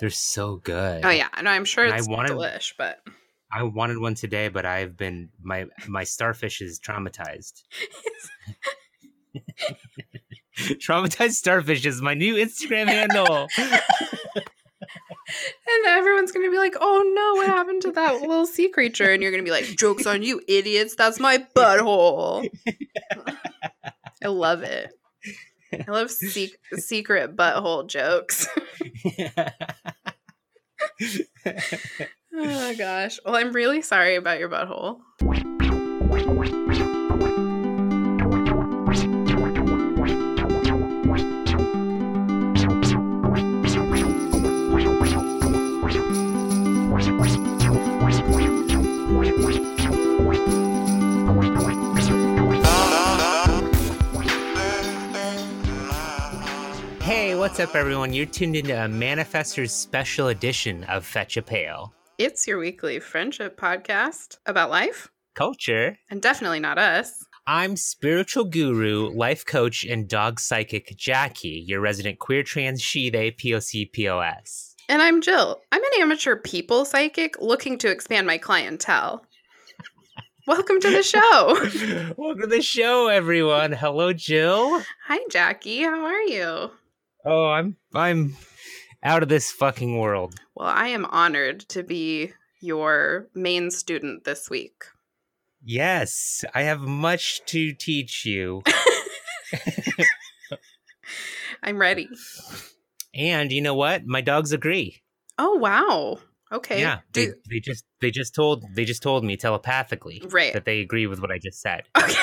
They're so good. Oh yeah, no, I'm sure And I it's wanted- delish, but I wanted one today, but I've been my my starfish is traumatized. Traumatized starfish is my new Instagram handle. and everyone's gonna be like, "Oh no, what happened to that little sea creature?" And you're gonna be like, "Jokes on you, idiots! That's my butthole." I love it. I love sec- secret butthole jokes. oh gosh. Well, I'm really sorry about your butthole. What's up, everyone? You're tuned into a Manifestor's special edition of Fetch a Pail. It's your weekly friendship podcast about life, Culture. and definitely not us. I'm spiritual guru, life coach, and dog psychic Jackie, your resident queer trans she they POC POS. And I'm Jill. I'm an amateur people psychic looking to expand my clientele. Welcome to the show. Welcome to the show, everyone. Hello, Jill. Hi, Jackie. How are you? Oh, I'm I'm out of this fucking world. Well, I am honored to be your main student this week. Yes, I have much to teach you. I'm ready. And you know what? My dogs agree. Oh, wow. Okay. Yeah, they, Do- they just they just told they just told me telepathically right. that they agree with what I just said. Okay.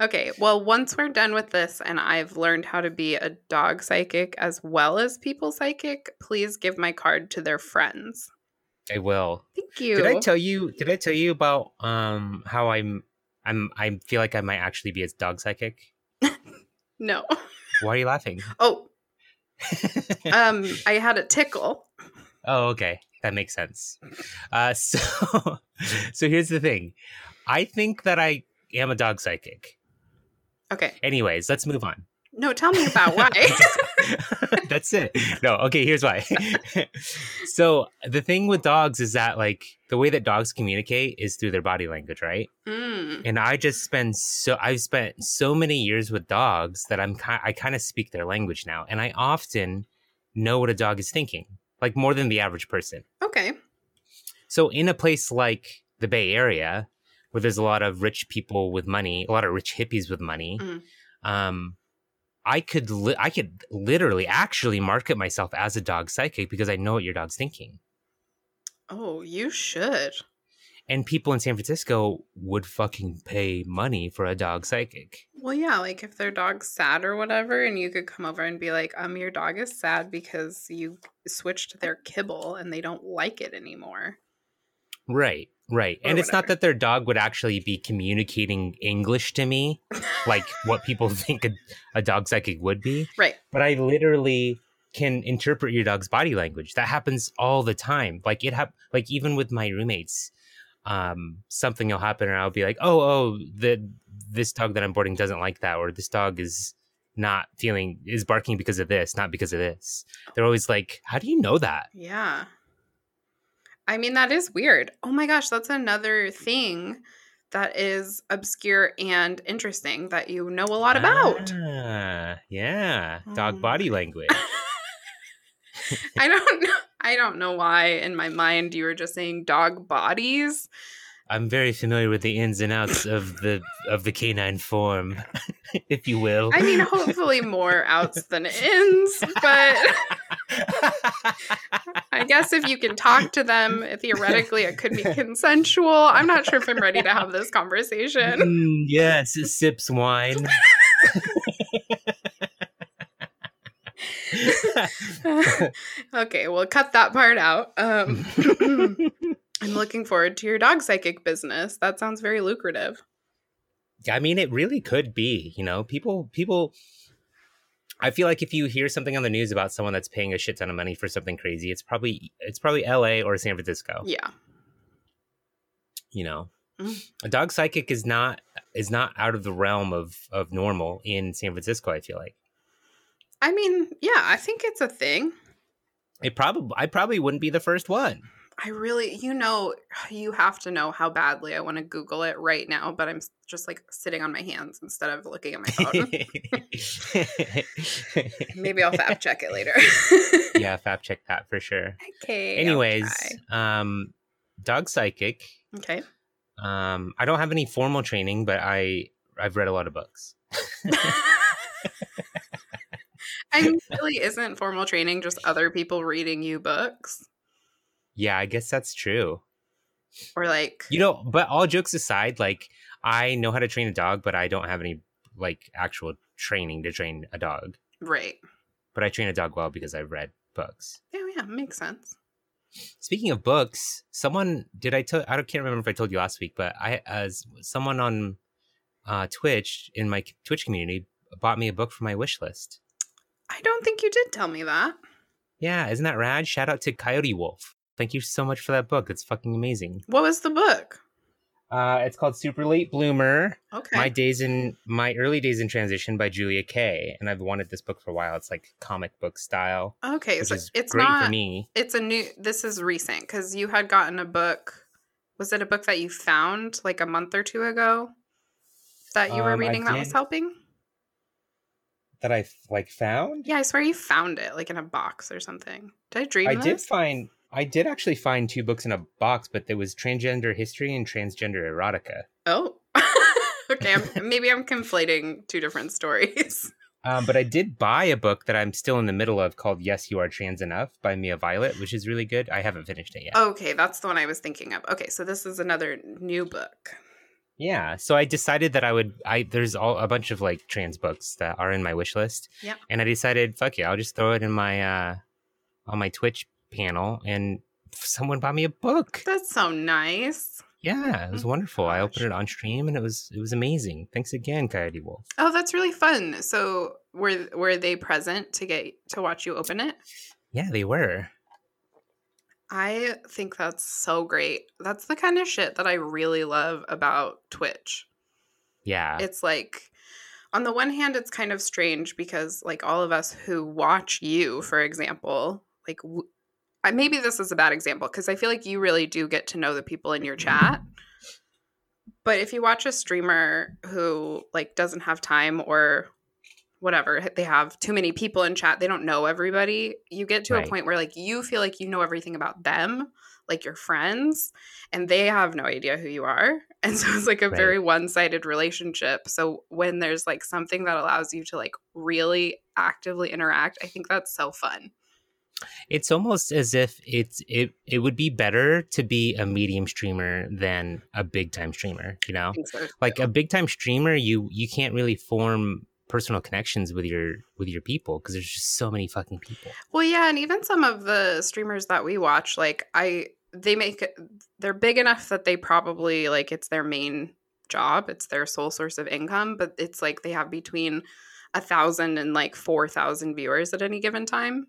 Okay. Well, once we're done with this and I've learned how to be a dog psychic as well as people psychic, please give my card to their friends. I will. Thank you. Did I tell you? Did I tell you about um how I'm I'm I feel like I might actually be a dog psychic? no. Why are you laughing? Oh, um, I had a tickle. Oh, okay. That makes sense. Uh, so, so here's the thing. I think that I am a dog psychic. Okay. Anyways, let's move on. No, tell me about why. That's it. No, okay, here's why. so, the thing with dogs is that, like, the way that dogs communicate is through their body language, right? mm. And I just spend so, I've spent so many years with dogs that I'm kind, I kind of speak their language now. And I often know what a dog is thinking, like, more than the average person. Okay. So in a place like the Bay Area, where there's a lot of rich people with money, a lot of rich hippies with money, Mhm. um, I could li- I could literally actually market myself as a dog psychic because I know what your dog's thinking. Oh, you should. And people in San Francisco would fucking pay money for a dog psychic. Well, yeah, like if their dog's sad or whatever, and you could come over and be like, um, your dog is sad because you switched their kibble and they don't like it anymore. Right, right. And it's not that their dog would actually be communicating English to me, like what people think a, a dog psychic would be. Right. but I literally can interpret your dog's body language. That happens all the time. Like it hap- like even with my roommates, um, something will happen and I'll be like, oh, oh, the this dog that I'm boarding doesn't like that, or this dog is not feeling is barking because of this, not because of this. They're always like, how do you know that? Yeah. I mean, that is weird. Oh my gosh, that's another thing that is obscure and interesting that you know a lot about. Ah, yeah, dog Oh body language. I don't know. I don't know why in my mind you were just saying dog bodies. I'm very familiar with the ins and outs of the of the canine form, if you will. I mean, hopefully more outs than ins, but I guess if you can talk to them, theoretically it could be consensual. I'm not sure if I'm ready to have this conversation. Mm, yes, it sips wine. okay, we'll cut that part out. Um, I'm looking forward to your dog psychic business. That sounds very lucrative. I mean, it really could be. You know, people, people. I feel like if you hear something on the news about someone that's paying a shit ton of money for something crazy, it's probably it's probably L.A. or San Francisco. Yeah. You know, Mm. a dog psychic is not is not out of the realm of of normal in San Francisco. I feel like. I mean, yeah, I think it's a thing. It probably I probably wouldn't be the first one. I really, you know, you have to know how badly I want to Google it right now, but I'm just like sitting on my hands instead of looking at my phone. Maybe I'll fact check it later. yeah, fact check that for sure. Okay. Anyways, um, dog psychic. okay. Um, I don't have any formal training, but I I've read a lot of books. I mean, really isn't formal training just other people reading you books Yeah, I guess that's true. or like You know, but all jokes aside, like I know how to train a dog, but I don't have any like actual training to train a dog. right? But I train a dog well because I've read books. Oh yeah, makes sense. Speaking of books, someone did I tell I don't can't remember if I told you last week, but I as someone on uh, Twitch in my Twitch community bought me a book for my wish list. I don't think you did tell me that. Yeah, isn't that rad? Shout out to Coyote Wolf. Thank you so much for that book. It's fucking amazing. What was the book? Uh, it's called Super Late Bloomer. Okay. My days in my early days in transition by Julia Kaye, and I've wanted this book for a while. It's like comic book style, okay, which so is it's great not for me. it's a new this is recent because you had gotten a book was it a book that you found like a month or two ago that you were Um, I reading that was helping That I like found. yeah i swear you found it like in a box or something did i dream I did find. I did actually find two books in a box, but there was transgender history and transgender erotica. oh okay I'm, maybe i'm conflating two different stories Um, but I did buy a book that I'm still in the middle of called "Yes, You Are Trans Enough" by Mia Violet, which is really good. I haven't finished it yet. okay that's the one i was thinking of okay so this is another new book Yeah, so I decided that I would. I there's all a bunch of like trans books that are in my wish list. Yeah. and I decided, fuck yeah, I'll just throw it in my uh on my Twitch panel, and someone bought me a book. that's so nice Yeah, it was Oh, wonderful. I opened it on stream, and it was it was amazing. Thanks again, Coyote Wolf. oh that's really fun so were were they present to get to watch you open it Yeah, they were. I think that's so great. That's the kind of shit that I really love about Twitch. Yeah, It's like, on the one hand, it's kind of strange because, like, all of us who watch you, for example, like, w- maybe this is a bad example because I feel like you really do get to know the people in your chat. Mm-hmm. But if you watch a streamer who, like, doesn't have time or whatever, they have too many people in chat, they don't know everybody, you get to Right. a point where, like, you feel like you know everything about them, like your friends, and they have no idea who you are. And so it's like a Right. very one sided relationship. So when there's like something that allows you to like really actively interact, I think that's so fun. It's almost as if it's it it would be better to be a medium streamer than a big time streamer. You know, so. like a big time streamer, you you can't really form personal connections with your with your people because there's just so many fucking people. Well, yeah, and even some of the streamers that we watch, like I, they make they're big enough that they probably like it's their main job, it's their sole source of income, but it's like they have between a thousand and like four thousand viewers at any given time,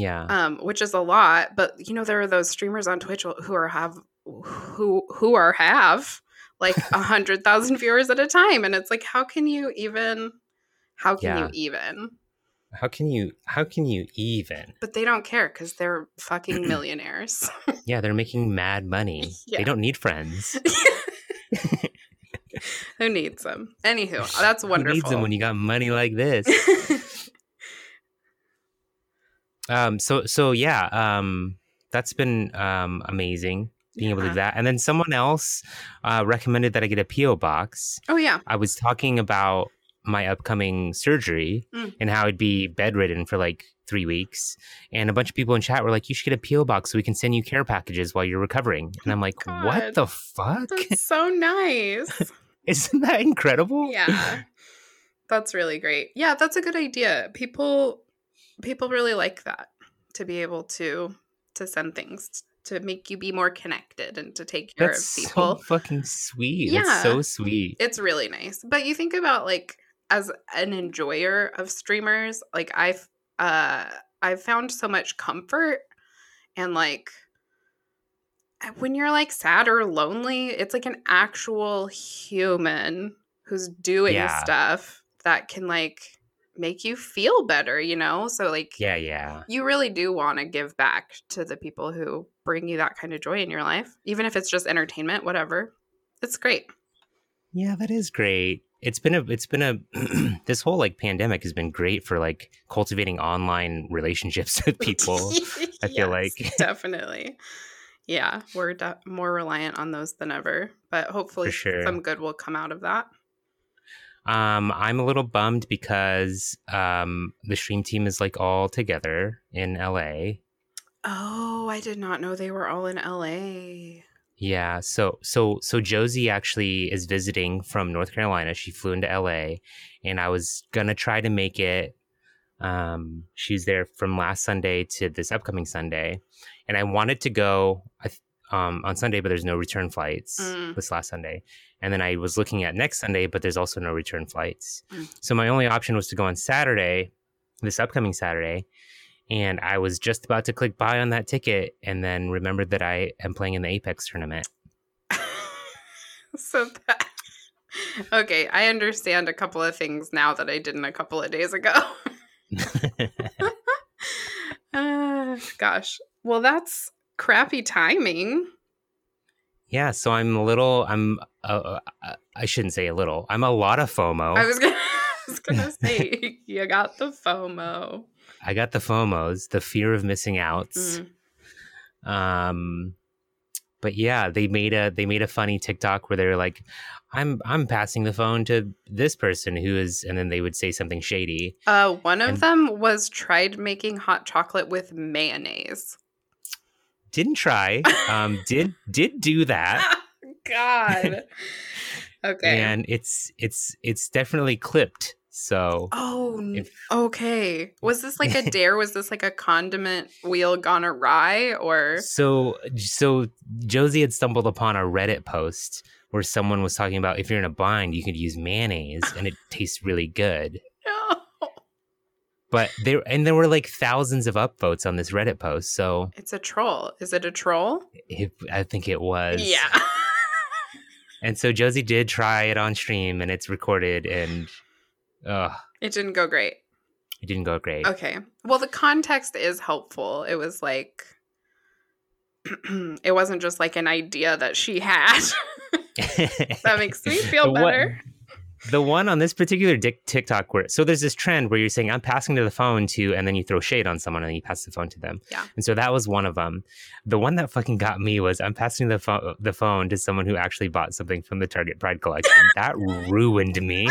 Yeah, um, which is a lot. But you know, there are those streamers on Twitch who are have who who are have like a hundred thousand viewers at a time, and it's like, how can you even? How can Yeah. you even? how can you how can you even? But they don't care because they're fucking millionaires. Yeah, they're making mad money. Yeah. They don't need friends. Who needs them? Anywho, that's wonderful. Who needs them when you got money like this? Um. So so yeah. Um. That's been um amazing being able to do that. And then someone else uh, recommended that I get a PO box. oh yeah, I was talking about my upcoming surgery Mm. and how I'd be bedridden for like three weeks. And a bunch of people in chat were like, you should get a PO box so we can send you care packages while you're recovering. And I'm like, God. what the fuck? that's so nice. Isn't that incredible? yeah, that's really great. Yeah, that's a good idea. People, people really like that to be able to to send things to make you be more connected and to take care That's of people. so fucking sweet. Yeah. That's so sweet. it's really nice but you think about like as an enjoyer of streamers like i've uh i've found so much comfort and like when you're like sad or lonely it's like an actual human who's doing Yeah. stuff that can like make you feel better, you know? So like Yeah, yeah. you really do want to give back to the people who bring you that kind of joy in your life, even if it's just entertainment, whatever. It's great. Yeah, that is great. It's been a it's been a this whole like pandemic has been great for like cultivating online relationships with people. I feel like. definitely. Yeah, we're de- more reliant on those than ever, but hopefully sure. some good will come out of that. Um, I'm a little bummed because um the stream team is like all together in LA. Oh, I did not know they were all in LA. Yeah, so so so Josie actually is visiting from North Carolina. She flew into LA and I was gonna try to make it. Um, she's there from last Sunday to this upcoming Sunday, and I wanted to go um, on Sunday, but there's no return flights Mm. this last Sunday. And then I was looking at next Sunday, but there's also no return flights. Mm. So my only option was to go on Saturday, this upcoming Saturday. And I was just about to click buy on that ticket and then remembered that I am playing in the Apex tournament. so that Okay, I understand a couple of things now that I didn't a couple of days ago. uh, gosh. Well, that's crappy timing. yeah, so I'm a little, I'm, uh, uh, I shouldn't say a little, I'm a lot of FOMO. I was gonna, I was gonna say you got the FOMO. I got the FOMOs, the fear of missing outs. Mm. Um, but yeah, they made a they made a funny TikTok where they're like, "I'm I'm passing the phone to this person who is," and then they would say something shady. Uh, one of And- them was tried making hot chocolate with mayonnaise. Didn't try. Um, did did do that, God. Okay. and it's it's it's definitely clipped. So Oh, If- okay. Was this like a dare? Was this like a condiment wheel gone awry, or so so Josie had stumbled upon a Reddit post where someone was talking about if you're in a bind, you could use mayonnaise and it tastes really good. But there and there were like thousands of upvotes on this Reddit post. So It's a troll. Is it a troll? it, I think it was. Yeah. And so Josie did try it on stream and it's recorded and uh it didn't go great. it didn't go great. Okay. Well, the context is helpful. It was like it wasn't just like an idea that she had. that makes me feel better. The one on this particular dick TikTok where so there's this trend where you're saying I'm passing to the phone to and then you throw shade on someone and you pass the phone to them. Yeah. And so that was one of them. The one that fucking got me was I'm passing the phone the phone to someone who actually bought something from the Target Pride collection. that ruined me.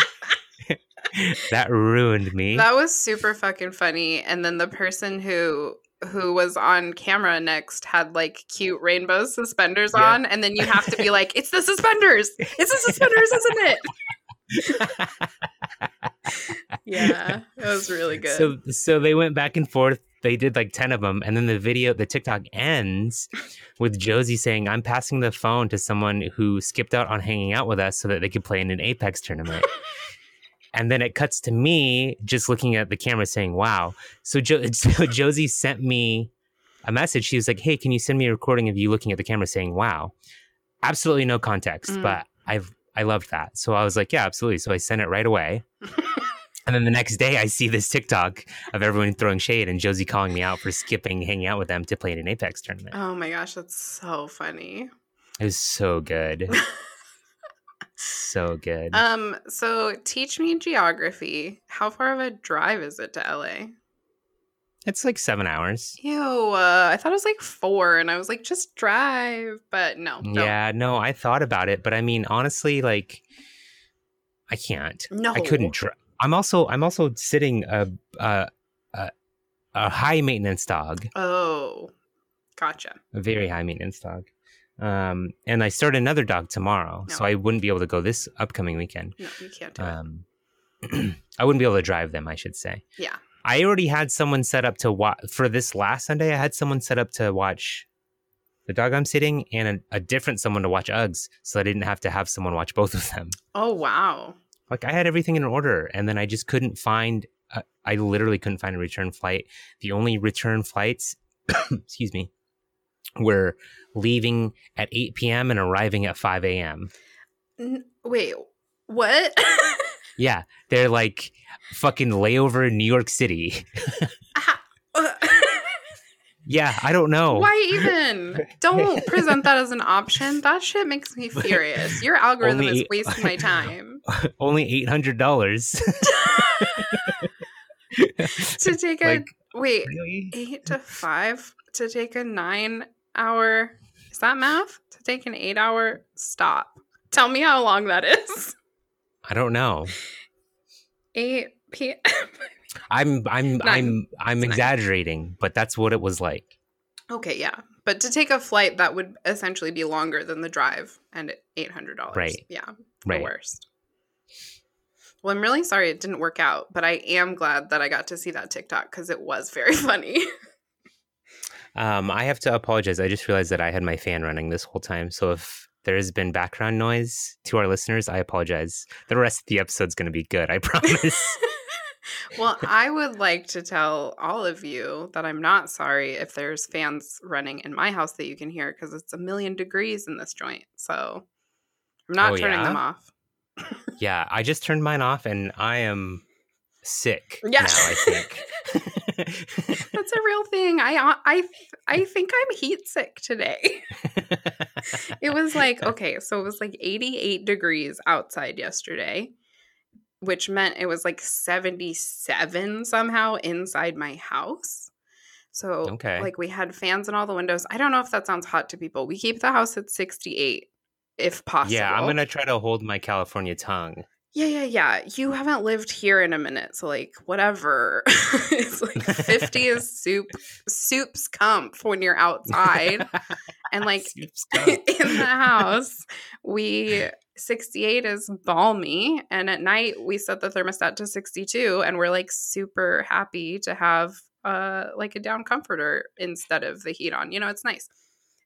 that ruined me. That was super fucking funny. And then the person who who was on camera next had like cute rainbow suspenders Yeah. on, and then you have to be like, "It's the suspenders! It's the suspenders, isn't it?" Yeah, it was really good. So so they went back and forth. They did like 10 of them and then the video the TikTok ends with Josie saying I'm passing the phone to someone who skipped out on hanging out with us so that they could play in an Apex tournament. and then it cuts to me just looking at the camera saying, "Wow." So, jo- so Josie sent me a message. She was like, "Hey, can you send me a recording of you looking at the camera saying, "Wow"?" Absolutely no context, Mm. but I've I loved that. So I was like, "Yeah, absolutely." So I sent it right away. And then the next day, I see this TikTok of everyone throwing shade and Josie calling me out for skipping hanging out with them to play in an Apex tournament. oh my gosh, that's so funny. It was so good. so good. Um, so teach me geography. How far of a drive is it to LA? It's like seven hours. Ew, uh, I thought it was like four, and I was like, just drive. But no, no, Yeah, no, I thought about it, but I mean, honestly, like, I can't. no, I couldn't. drive. I'm also I'm also sitting a a a, a high maintenance dog, Oh, gotcha. a very high maintenance dog. Um, and I start another dog tomorrow, so I wouldn't be able to go this upcoming weekend. No, you can't do it. Um, I wouldn't be able to drive them, I should say. Yeah. I already had someone set up to watch for this last Sunday. I had someone set up to watch the dog I'm sitting and a, a different someone to watch Uggs, so I didn't have to have someone watch both of them. Oh wow. Like I had everything in order, and then I just couldn't find. Uh, I literally couldn't find a return flight. The only return flights, excuse me, were leaving at 8 p.m. and arriving at 5 a.m. N- wait, what? Yeah, they're like fucking layover in New York City. yeah, I don't know. Why even? Don't present that as an option. That shit makes me furious. Your algorithm Only- is wasting my time. Only eight hundred dollars. to take a Like, wait, really? eight to five to take a nine hour is that math? To take an eight hour stop. Tell me how long that is. I don't know. Eight p I'm I'm Nine. I'm I'm nine. exaggerating, but that's what it was like. Okay, yeah. But to take a flight that would essentially be longer than the drive and eight hundred dollars. Right. Yeah. Right. The worst. Well, I'm really sorry it didn't work out, but I am glad that I got to see that TikTok because it was very funny. Um, I have to apologize. I just realized that I had my fan running this whole time. So if there has been background noise to our listeners, I apologize. The rest of the episode's going to be good. I promise. well, I would like to tell all of you that I'm not sorry if there's fans running in my house that you can hear because it's a million degrees in this joint. So I'm not Oh, turning yeah? them off. yeah, I just turned mine off and I am sick Yeah. now, I think. That's a real thing. I uh, I I think I'm heat sick today. It was like okay, so it was like 88 degrees outside yesterday, which meant it was like 77 somehow inside my house. So Okay. like we had fans in all the windows. I don't know if that sounds hot to people. We keep the house at 68 if possible. yeah, I'm going to try to hold my California tongue. Yeah, yeah, yeah. You haven't lived here in a minute, so like whatever. it's like 50 is soup soup's comp when you're outside. And like in the house, we 68 is balmy. And at night we set the thermostat to 62 and we're like super happy to have uh like a down comforter instead of the heat on. You know, it's nice.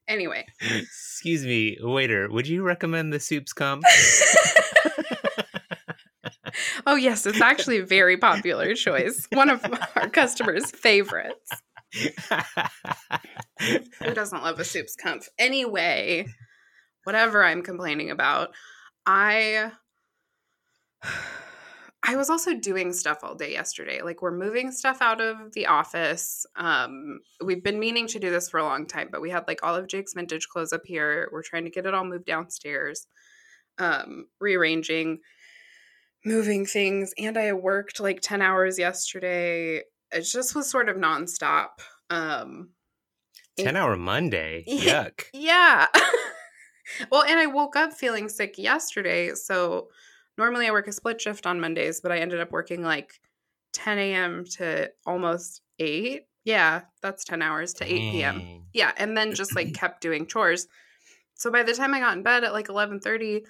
Anyway. Excuse me, waiter. Would you recommend the soups come? Oh yes, it's actually a very popular choice. One of our customers' favorites. Who doesn't love a soup's comf? Anyway, whatever I'm complaining about, I I was also doing stuff all day yesterday. Like we're moving stuff out of the office. Um, we've been meaning to do this for a long time, but we had like all of Jake's vintage clothes up here. We're trying to get it all moved downstairs. Um, rearranging, moving things, and I worked like 10 hours yesterday. It just was sort of nonstop. Um, 10 hour Monday. Yeah. Yuck. yeah. well, and I woke up feeling sick yesterday. So normally I work a split shift on Mondays, but I ended up working like 10 a.m. to almost 8. Yeah, that's 10 hours to 8 p.m. Yeah, and then just like kept doing chores. So by the time I got in bed at like 11:30,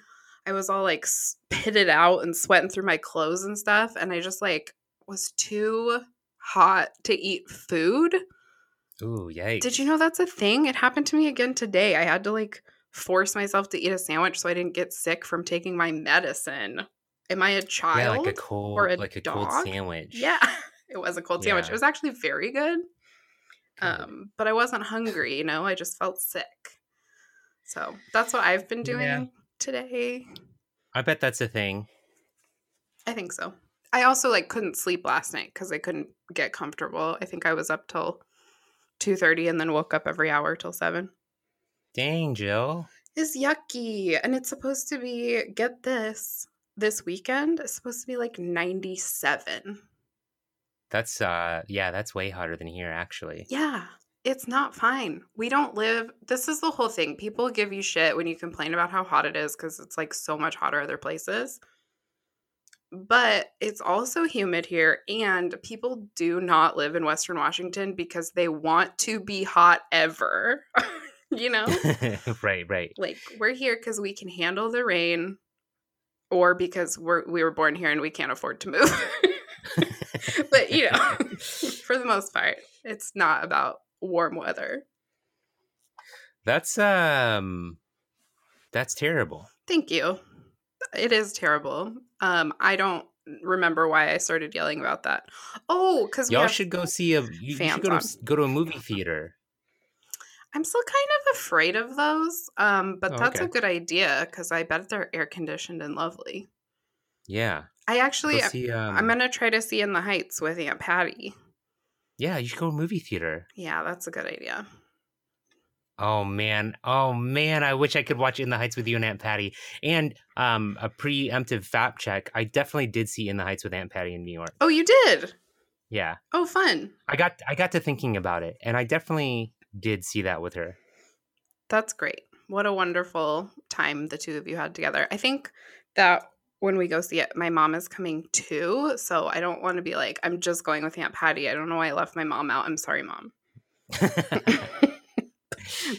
I was all like pitted out and sweating through my clothes and stuff and I just like was too hot to eat food. Ooh, yikes. Did you know that's a thing? It happened to me again today. I had to like force myself to eat a sandwich so I didn't get sick from taking my medicine. Am I a child? Yeah, like a cold, or a like a cold sandwich. Yeah, it was a cold sandwich. It was actually very good. Good. Um, but I wasn't hungry, you know, I just felt sick. So that's what I've been doing Yeah. Today. I bet that's a thing. I think so. I also like couldn't sleep last night because I couldn't get comfortable. I think I was up till two thirty and then woke up every hour till seven. Dang, Jill. It's yucky. And it's supposed to be, get this, this weekend, it's supposed to be like 97. That's uh yeah, that's way hotter than here actually. Yeah, it's not fine. We don't live, this is the whole thing. People give you shit when you complain about how hot it is because it's like so much hotter other places. But it's also humid here, and people do not live in Western Washington because they want to be hot ever. you know? right, right. like we're here because we can handle the rain or because we're we were born here and we can't afford to move but you know for the most part it's not about warm weather That's um that's terrible. thank you it is terrible um i don't remember why i started yelling about that oh because Y'all should go see a you, should go to go to a movie theater. i'm still kind of afraid of those um but Oh, that's a good idea because i bet they're air conditioned and lovely Yeah. I actually, see, um, I'm gonna try to see In the Heights with Aunt Patty. Yeah, you should go to a movie theater. Yeah, that's a good idea. Oh man, oh man! I wish I could watch In the Heights with you and Aunt Patty. And um, a preemptive fact check: I definitely did see In the Heights with Aunt Patty in New York. Oh, you did? Yeah, Oh, fun. I got I got to thinking about it, and I definitely did see that with her. That's great. What a wonderful time the two of you had together. I think that when we go see it, my mom is coming too. So I don't want to be like, I'm just going with Aunt Patty. I don't know why I left my mom out. I'm sorry, mom.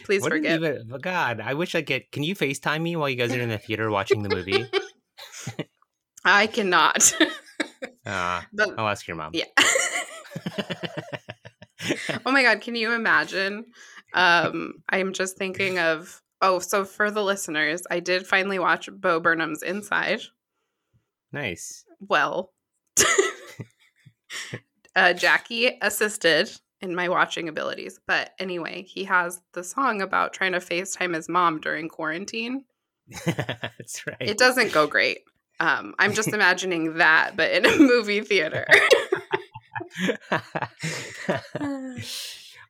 Please What forgive. even- oh, God, I wish I could. Can you FaceTime me while you guys are in the theater watching the movie? I cannot. Uh, but I'll ask your mom. yeah. oh my god, can you imagine? Um, I'm just thinking of oh, so for the listeners, I did finally watch Bo Burnham's Inside. Nice. Well, uh, Jackie assisted in my watching abilities, but anyway, he has the song about trying to FaceTime his mom during quarantine. That's right. It doesn't go great. Um, I'm just imagining that, but in a movie theater.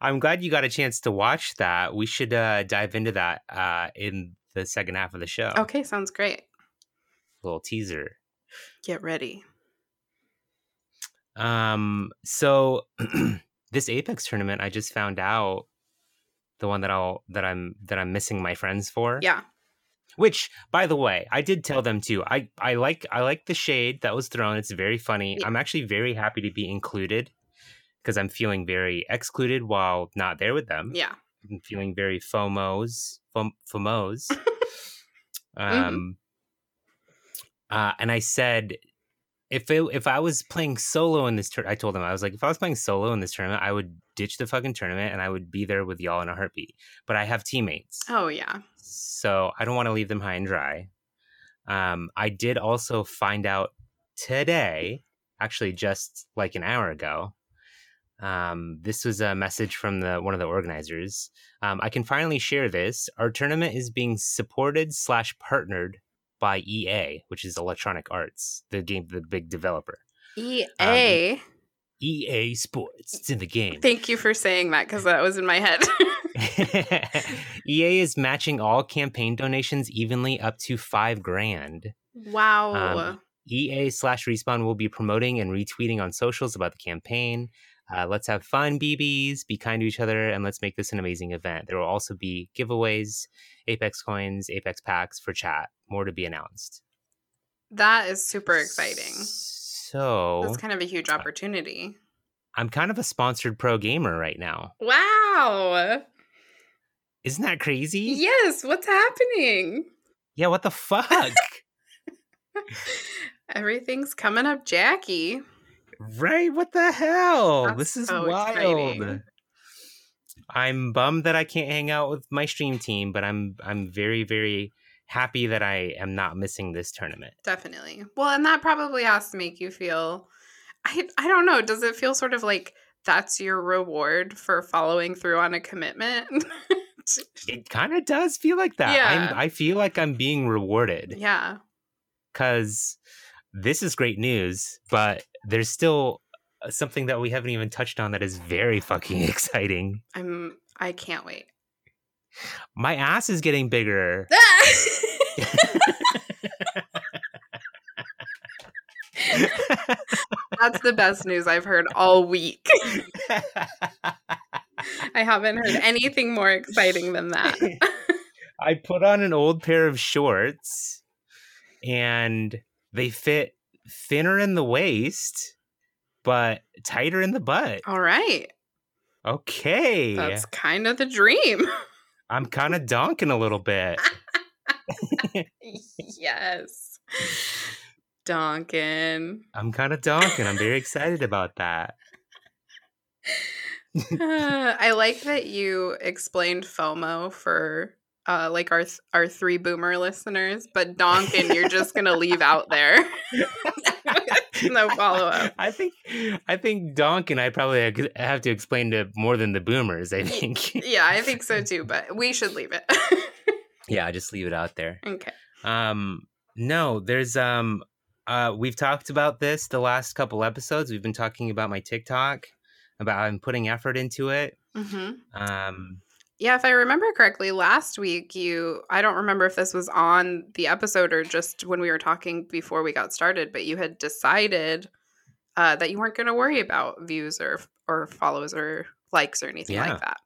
I'm glad you got a chance to watch that. We should uh, dive into that uh, in the second half of the show. okay, sounds great. little teaser. Get ready. Um, so this Apex tournament, I just found out the one that I'll that I'm that I'm missing my friends for. Yeah. Which, by the way, I did tell them too. I I like I like the shade that was thrown. It's very funny. Yeah. I'm actually very happy to be included because I'm feeling very excluded while not there with them. Yeah. I'm feeling very FOMOs, fom- FOMOs. Mm-hmm. Uh, and I said, if it, if I was playing solo in this tournament, I told them I was like, if I was playing solo in this tournament, I would ditch the fucking tournament and I would be there with y'all in a heartbeat. But I have teammates, Oh yeah. so I don't want to leave them high and dry. Um, I did also find out today, actually just like an hour ago. Um, this was a message from the one of the organizers. Um, I can finally share this. Our tournament is being supported slash partnered by EA, which is Electronic Arts, the game, the big developer. EA. EA Sports, it's in the game. Thank you for saying that because that was in my head. EA is matching all campaign donations evenly up to five grand. wow. Um, EA slash Respawn will be promoting and retweeting on socials about the campaign. Uh, let's have fun, BBs. Be kind to each other, and let's make this an amazing event. There will also be giveaways, Apex coins, Apex packs for chat. More to be announced. that is super exciting. So That's kind of a huge opportunity. I'm kind of a sponsored pro gamer right now. Wow. Isn't that crazy? Yes, what's happening? Yeah, what the fuck? Everything's coming up, Jackie. Right? What the hell? That's this is so wild. exciting. I'm bummed that I can't hang out with my stream team, but I'm I'm very very happy that I am not missing this tournament. Definitely. Well, and that probably has to make you feel I I don't know, does it feel sort of like that's your reward for following through on a commitment? It kind of does feel like that. Yeah. I'm, I feel like I'm being rewarded yeah. because this is great news, but there's still uh, something that we haven't even touched on that is very fucking exciting. I'm I can't wait. My ass is getting bigger. That's the best news I've heard all week. I haven't heard anything more exciting than that. I put on an old pair of shorts and they fit thinner in the waist, but tighter in the butt. All right. Okay. That's kind of the dream. I'm kind of donking a little bit. yes. Donkin. I'm kind of donking. I'm very excited about that. Uh, I like that you explained FOMO for uh, like our th- our three boomer listeners, but Donkin you're just gonna leave out there. no follow up. I think I think Donkin, I probably have to explain to more than the boomers, I think. Yeah, I think so too, but we should leave it. yeah, just leave it out there. okay. Um no, there's um uh, we've talked about this the last couple episodes. We've been talking about my TikTok, about I'm putting effort into it. hmm Um, Yeah, if I remember correctly, last week you I don't remember if this was on the episode or just when we were talking before we got started, but you had decided uh, that you weren't going to worry about views or or follows or likes or anything Yeah. like that.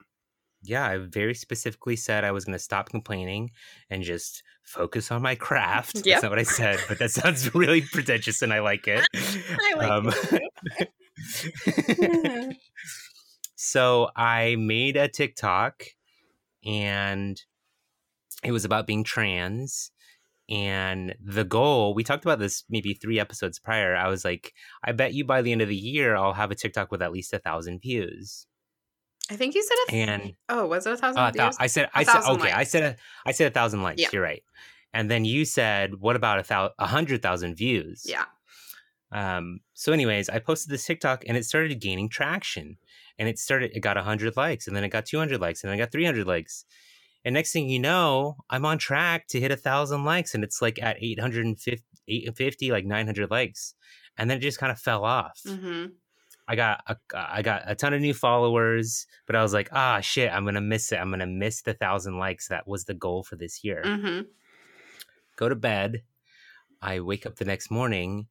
yeah, I very specifically said I was going to stop complaining and just focus on my craft. Yep. That's not what I said, but that sounds really pretentious and I like it. I like Um, so I made a TikTok and it was about being trans. And the goal, we talked about this maybe three episodes prior. I was like, I bet you by the end of the year, I'll have a TikTok with at least a thousand views. I think you said it. And oh, was it a thousand uh, thou- views? I said, A I said, okay, I likes. said, a, I said a thousand likes. Yeah. You're right. And then you said, what about a thousand, a hundred thousand views? yeah. Um, so, anyways, I posted this TikTok and it started gaining traction. And it started, it got 100 likes, and then it got 200 likes, and then I got 300 likes. And next thing you know, I'm on track to hit a thousand likes, and it's like at 850, 850 like 900 likes. And then it just kind of fell off. hmm I got a, I got a ton of new followers, but I was like, ah, shit, I'm gonna miss it. I'm gonna miss the thousand likes. That was the goal for this year hmm go to bed. I wake up the next morning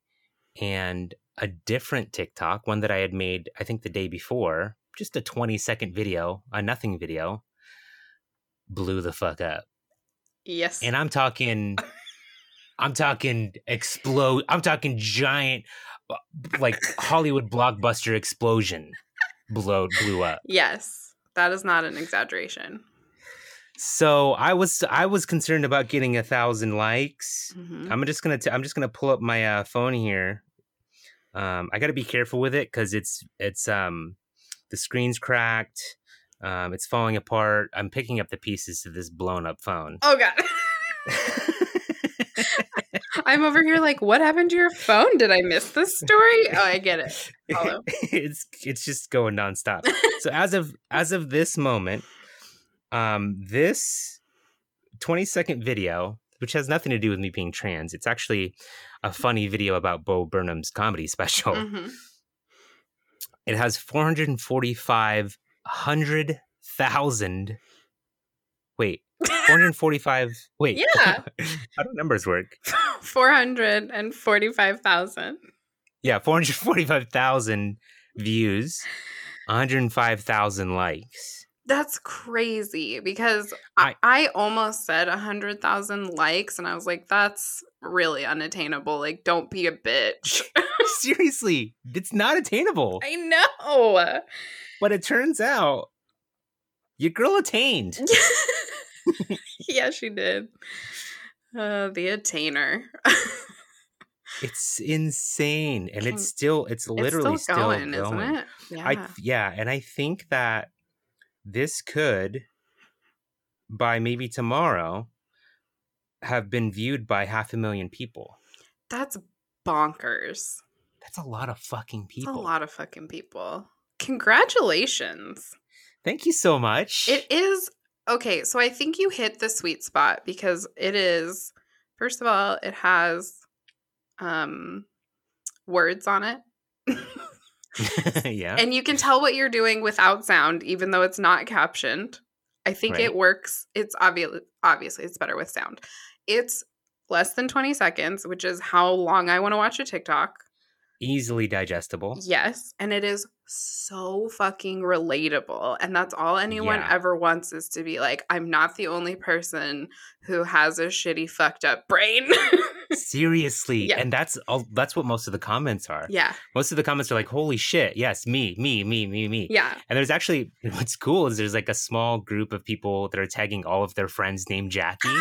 and a different TikTok, one that I had made, I think the day before, just a 20 second video, a nothing video, blew the fuck up. Yes. And I'm talking, I'm talking explode, I'm talking giant, uh, like Hollywood blockbuster explosion blow, blew up. yes. That is not an exaggeration. So I was, I was concerned about getting a thousand likes. hmm I'm just gonna t- I'm just gonna pull up my uh, phone here. Um, I got to be careful with it because it's it's um the screen's cracked. Um, it's falling apart. I'm picking up the pieces of this blown up phone. Oh god. I'm over here like, what happened to your phone? Did I miss this story? Oh, I get it. It's it's just going nonstop. so as of as of this moment, um, this 20 second video, which has nothing to do with me being trans, it's actually a funny video about Bo Burnham's comedy special. Mhm. It has 445,000. Wait, 445. Wait. Yeah. How do numbers work? 445,000. Yeah, 445,000 views, 105,000 likes. That's crazy because I, I almost said 100,000 likes and I was like, that's really unattainable. Like, don't be a bitch. Seriously, it's not attainable. I know. But it turns out your girl attained. yeah, she did. Uh, the attainer. It's insane. And it's still, it's literally it's still going, going. isn't it? Yeah. I yeah, and I think that this could by maybe tomorrow have been viewed by half a million people. That's bonkers. That's a lot of fucking That's people. a lot of fucking people. Congratulations. Thank you so much. It is okay. So I think you hit the sweet spot because it is, first of all, it has um words on it. yeah. and you can tell what you're doing without sound, even though it's not captioned. I think Right. it works. It's obvious. Obviously, it's better with sound. It's less than 20 seconds, which is how long I want to watch a TikTok. Easily digestible. Yes, and it is so fucking relatable. And that's all anyone Yeah. ever wants is to be like, I'm not the only person who has a shitty fucked up brain. Seriously. Yeah. And that's all that's what most of the comments are. yeah. Most of the comments are like, holy shit, yes, me, me, me, me, me. Yeah. And there's actually what's cool is there's like a small group of people that are tagging all of their friends named Jackie.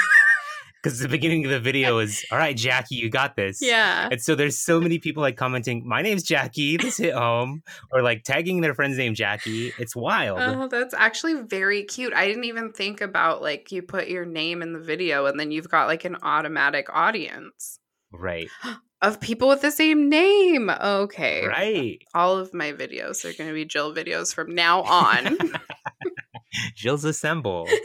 Because the beginning of the video is, all right, Jackie, you got this. Yeah. And so there's so many people like commenting, my name's Jackie, this hit home, or like tagging their friend's name Jackie. It's wild. Oh, that's actually very cute. I didn't even think about like you put your name in the video and then you've got like an automatic audience right. of people with the same name. Okay. Right. All of my videos are going to be Jill videos from now on. Jill's assemble.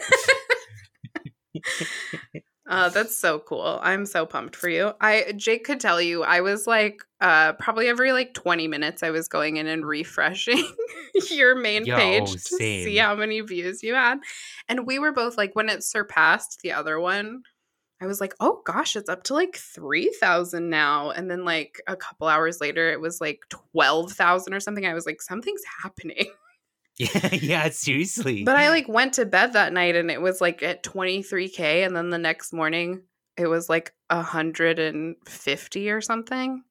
Uh, that's so cool. I'm so pumped for you. I Jake could tell you I was like uh probably every like 20 minutes I was going in and refreshing your main Yo, page to see how many views you had. And we were both like when it surpassed the other one, I was like, "Oh gosh, it's up to like 3,000 now." And then like a couple hours later it was like 12,000 or something. I was like, "Something's happening." Yeah, yeah, seriously. But I like went to bed that night and it was like at 23k and then the next morning it was like 150 or something.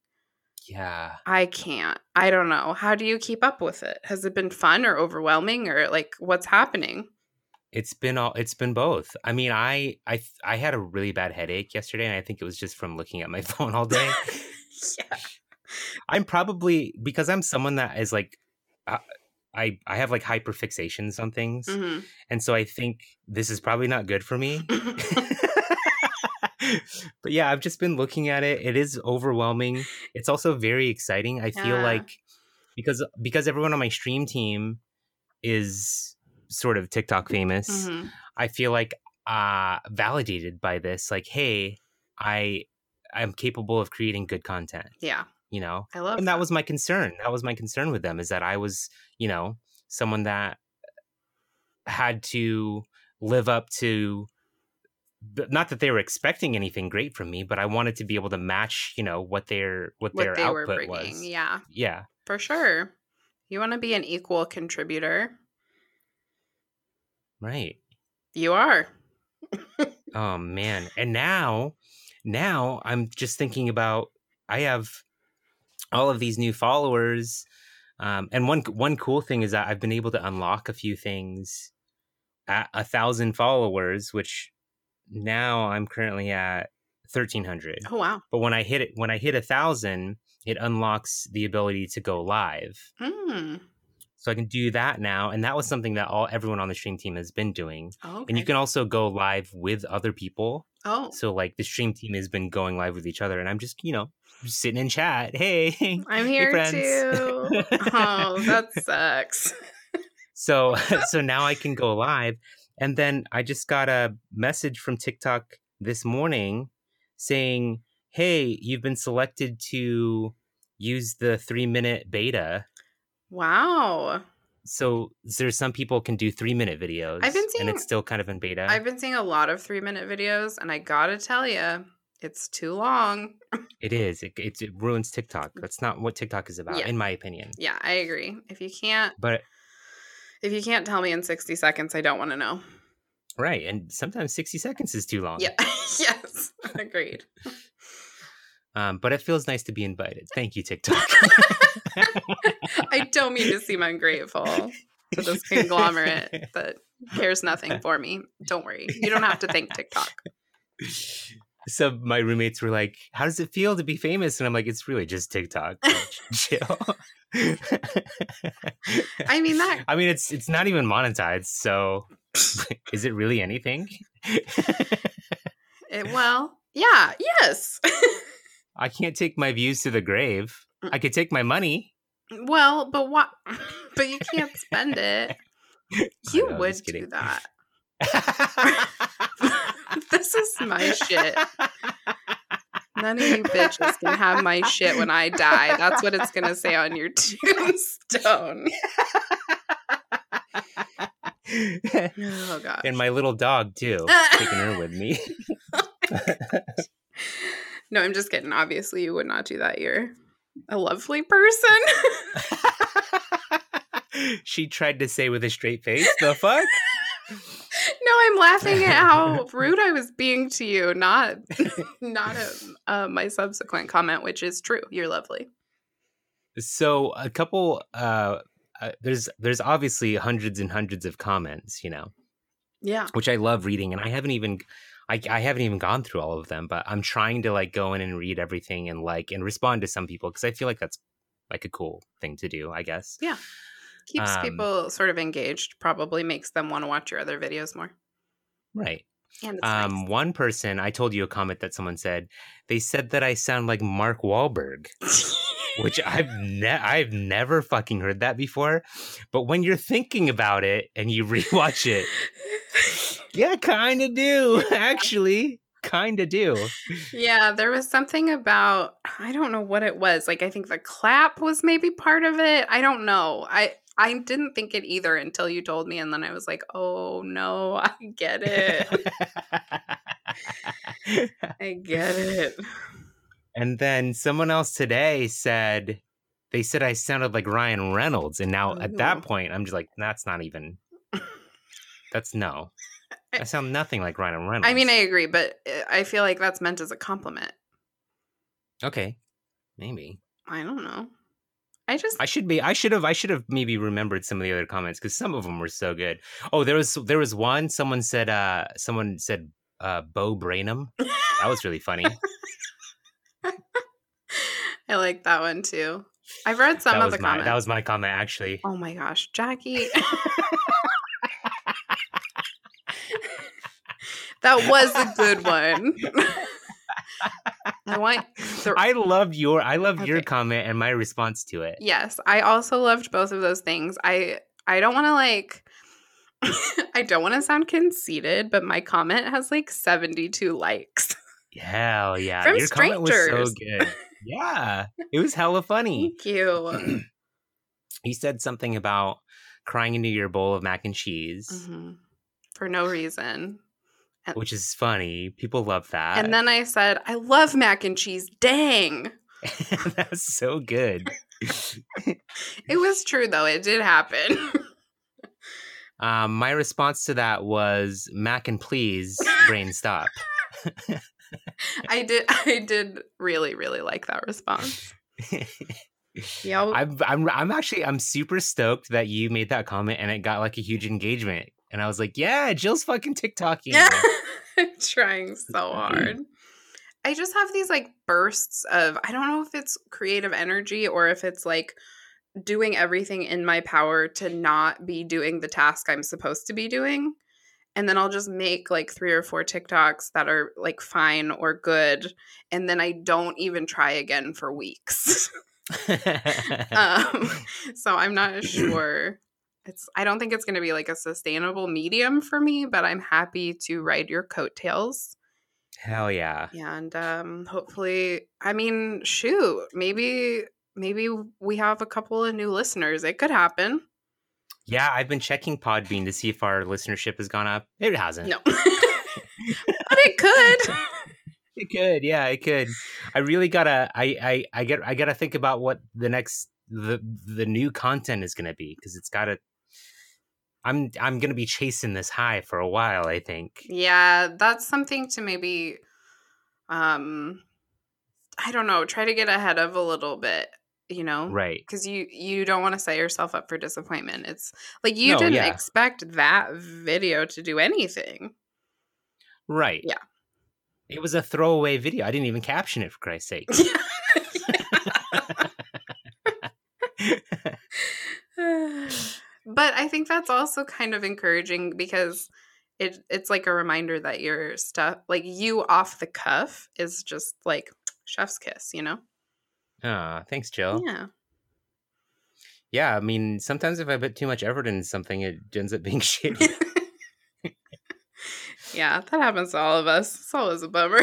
yeah. I can't. I don't know. How do you keep up with it? Has it been fun or overwhelming or like what's happening? It's been all it's been both. I mean, I I I had a really bad headache yesterday and I think it was just from looking at my phone all day. yeah. I'm probably because I'm someone that is like uh, I I have like hyperfixations on things. Mhm. And so I think this is probably not good for me. but yeah, I've just been looking at it. It is overwhelming. It's also very exciting. I feel Yeah. like because because everyone on my stream team is sort of TikTok famous. Mhm. I feel like uh validated by this like hey, I I'm capable of creating good content, Yeah. You know? I love and that was my concern that was my concern with them is that i was you know someone that had to live up to not that they were expecting anything great from me but i wanted to be able to match you know what their what, what their they output bringing. was Yeah. yeah For sure. You want to be an equal contributor. right You are. oh man and now now i'm just thinking about i have all of these new followers um, and one one cool thing is that i've been able to unlock a few things at a thousand followers which now i'm currently at 1300 Oh wow. but when i hit it when i hit a thousand it unlocks the ability to go live Mm. So i can do that now and that was something that all everyone on the stream team has been doing Okay. and you can also go live with other people Oh. so like the stream team has been going live with each other, and I'm just you know sitting in chat. Hey, I'm hey, here friends. too. oh, that sucks. so so now I can go live, and then I just got a message from TikTok this morning saying, "Hey, you've been selected to use the three minute beta." Wow. So there's some people can do three minute videos. I've been seeing, and it's still kind of in beta. I've been seeing a lot of three minute videos, and I gotta tell you, it's too long. It is. It, it, it ruins TikTok. That's not what TikTok is about, Yeah. in my opinion. Yeah, I agree. If you can't, But if you can't tell me in sixty seconds, I don't want to know. right, and sometimes sixty seconds is too long. Yeah. yes. Agreed. Um, but it feels nice to be invited. Thank you, TikTok. I don't mean to seem ungrateful to this conglomerate that cares nothing for me. Don't worry. You don't have to thank TikTok. so my roommates were like, "How does it feel to be famous?" And I'm like, "It's really just TikTok. Chill." I mean that I mean, it's it's not even monetized. So, is it really anything? it, well, yeah, yes. I can't take my views to the grave. Mm. I could take my money. Mm, well, but what but you can't spend it. You know, would do that. this is my shit. None of you bitches can have my shit when I die. That's what it's gonna say on your tombstone. Oh god. and my little dog too, taking her with me. Oh, No, I'm just kidding. Obviously, you would not do that. You're a lovely person. she tried to say with a straight face, "The fuck." no, I'm laughing at how rude I was being to you, not not at, uh, my subsequent comment, which is true. You're lovely. So a couple. Uh, uh, there's there's obviously hundreds and hundreds of comments, you know, Yeah. which I love reading, and I haven't even. I, I haven't even gone through all of them, but I'm trying to like go in and read everything and like and respond to some people because I feel like that's like a cool thing to do, I guess. Yeah. Keeps Um, people sort of engaged, probably makes them want to watch your other videos more. Right. And it's Um, one person, I told you a comment that someone said. They said that I sound like Mark Wahlberg, which I've ne- I've never fucking heard that before. But when you're thinking about it and you rewatch it, yeah, kind of do actually. kind of do. Yeah, there was something about I don't know what it was. Like I think the clap was maybe part of it. I don't know. I I didn't think it either until you told me and then I was like, "Oh no, I get it. I get it." and then someone else today said they said I sounded like Ryan Reynolds and now at that point I'm just like that's not even that's no. I sound nothing like Ryan Reynolds. I mean, I agree, but uh, I feel like that's meant as a compliment. okay. Maybe. I don't know. I just I should be. I should have. I should have maybe remembered some of the other comments because some of them were so good. Oh, there was there was one. Someone said. uh Someone said. uh Bo Brainham. That was really funny. I like that one too. I've read some that of the my. comments. That was my comment actually. Oh my gosh, Jackie. that was a good one. I want the, I loved your. I loved your comment and my response to it. Yes, I also loved both of those things. I I don't want to like I don't want to sound conceited, but my comment has like 72 likes. Hell yeah! From your comment was so strangers. good. Yeah, it was hella funny. Thank you. he said something about crying into your bowl of mac and cheese, Mhm. For no reason. Which is funny. People love that. And then I said, I love mac and cheese. Dang. That's so good. It was true though. It did happen. Um, my response to that was Mac and please, brain stop. I did I did really, really like that response. Yeah. I'm, I'm, I'm actually, I'm super stoked that you made that comment and it got like a huge engagement. And I was like, yeah, Jill's fucking TikToking. Yeah. Trying so hard. I just have these like bursts of I don't know if it's creative energy or if it's like doing everything in my power to not be doing the task I'm supposed to be doing. And then I'll just make like three or four TikToks that are like fine or good. And then I don't even try again for weeks. um, so I'm not sure. It's I don't think it's going to be like a sustainable medium for me, but I'm happy to ride your coattails. Hell yeah. And um hopefully, I mean, shoot, maybe maybe we have a couple of new listeners. It could happen. Yeah, I've been checking Podbean to see if our listenership has gone up. It hasn't. No. but it could. It could, yeah, it could. I really gotta I I I get I gotta think about what the next the the new content is gonna be because it's gotta I'm I'm gonna be chasing this high for a while, I think. Yeah, that's something to maybe um I don't know, try to get ahead of a little bit, you know? Right. Because you you don't want to set yourself up for disappointment. It's like you No, didn't yeah. expect that video to do anything. Right. Yeah. It was a throwaway video. I didn't even caption it for Christ's sake. but I think that's also kind of encouraging because it it's like a reminder that your stuff like you off the cuff is just like chef's kiss, you know? Ah, thanks, Jill. Yeah. Yeah, I mean, sometimes if I put too much effort into something, it ends up being shitty. yeah, that happens to all of us. It's always a bummer.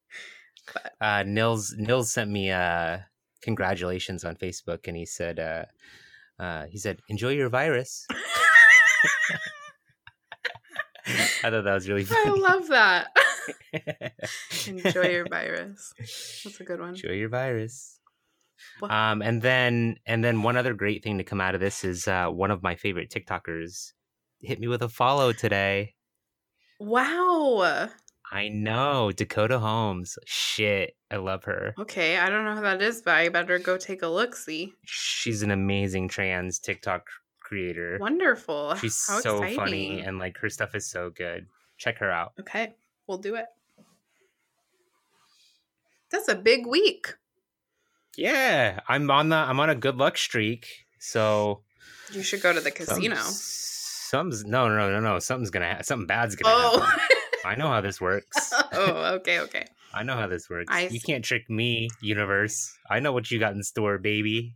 uh, Nils Nils sent me uh, congratulations on Facebook, and he said, uh, uh, he said, enjoy your virus. I thought that was really I love that. Enjoy your virus. That's a good one. enjoy your virus. What- Um, and then and then one other great thing to come out of this is uh, one of my favorite TikTokers hit me with a follow today. Wow. I know Dakota Holmes. Shit, I love her. Okay, I don't know who that is, but I better go take a look. See, She's an amazing trans TikTok creator. wonderful. She's How so funny and like her stuff is so good. Check her out. Okay, we'll do it. That's a big week. Yeah, I'm on the I'm on a good luck streak. So You should go to the casino. Something's no no no no something's gonna ha- something bad's gonna oh. happen. I know how this works. oh, okay, okay. I know how this works. I you can't trick me, universe. I know what you got in store, baby.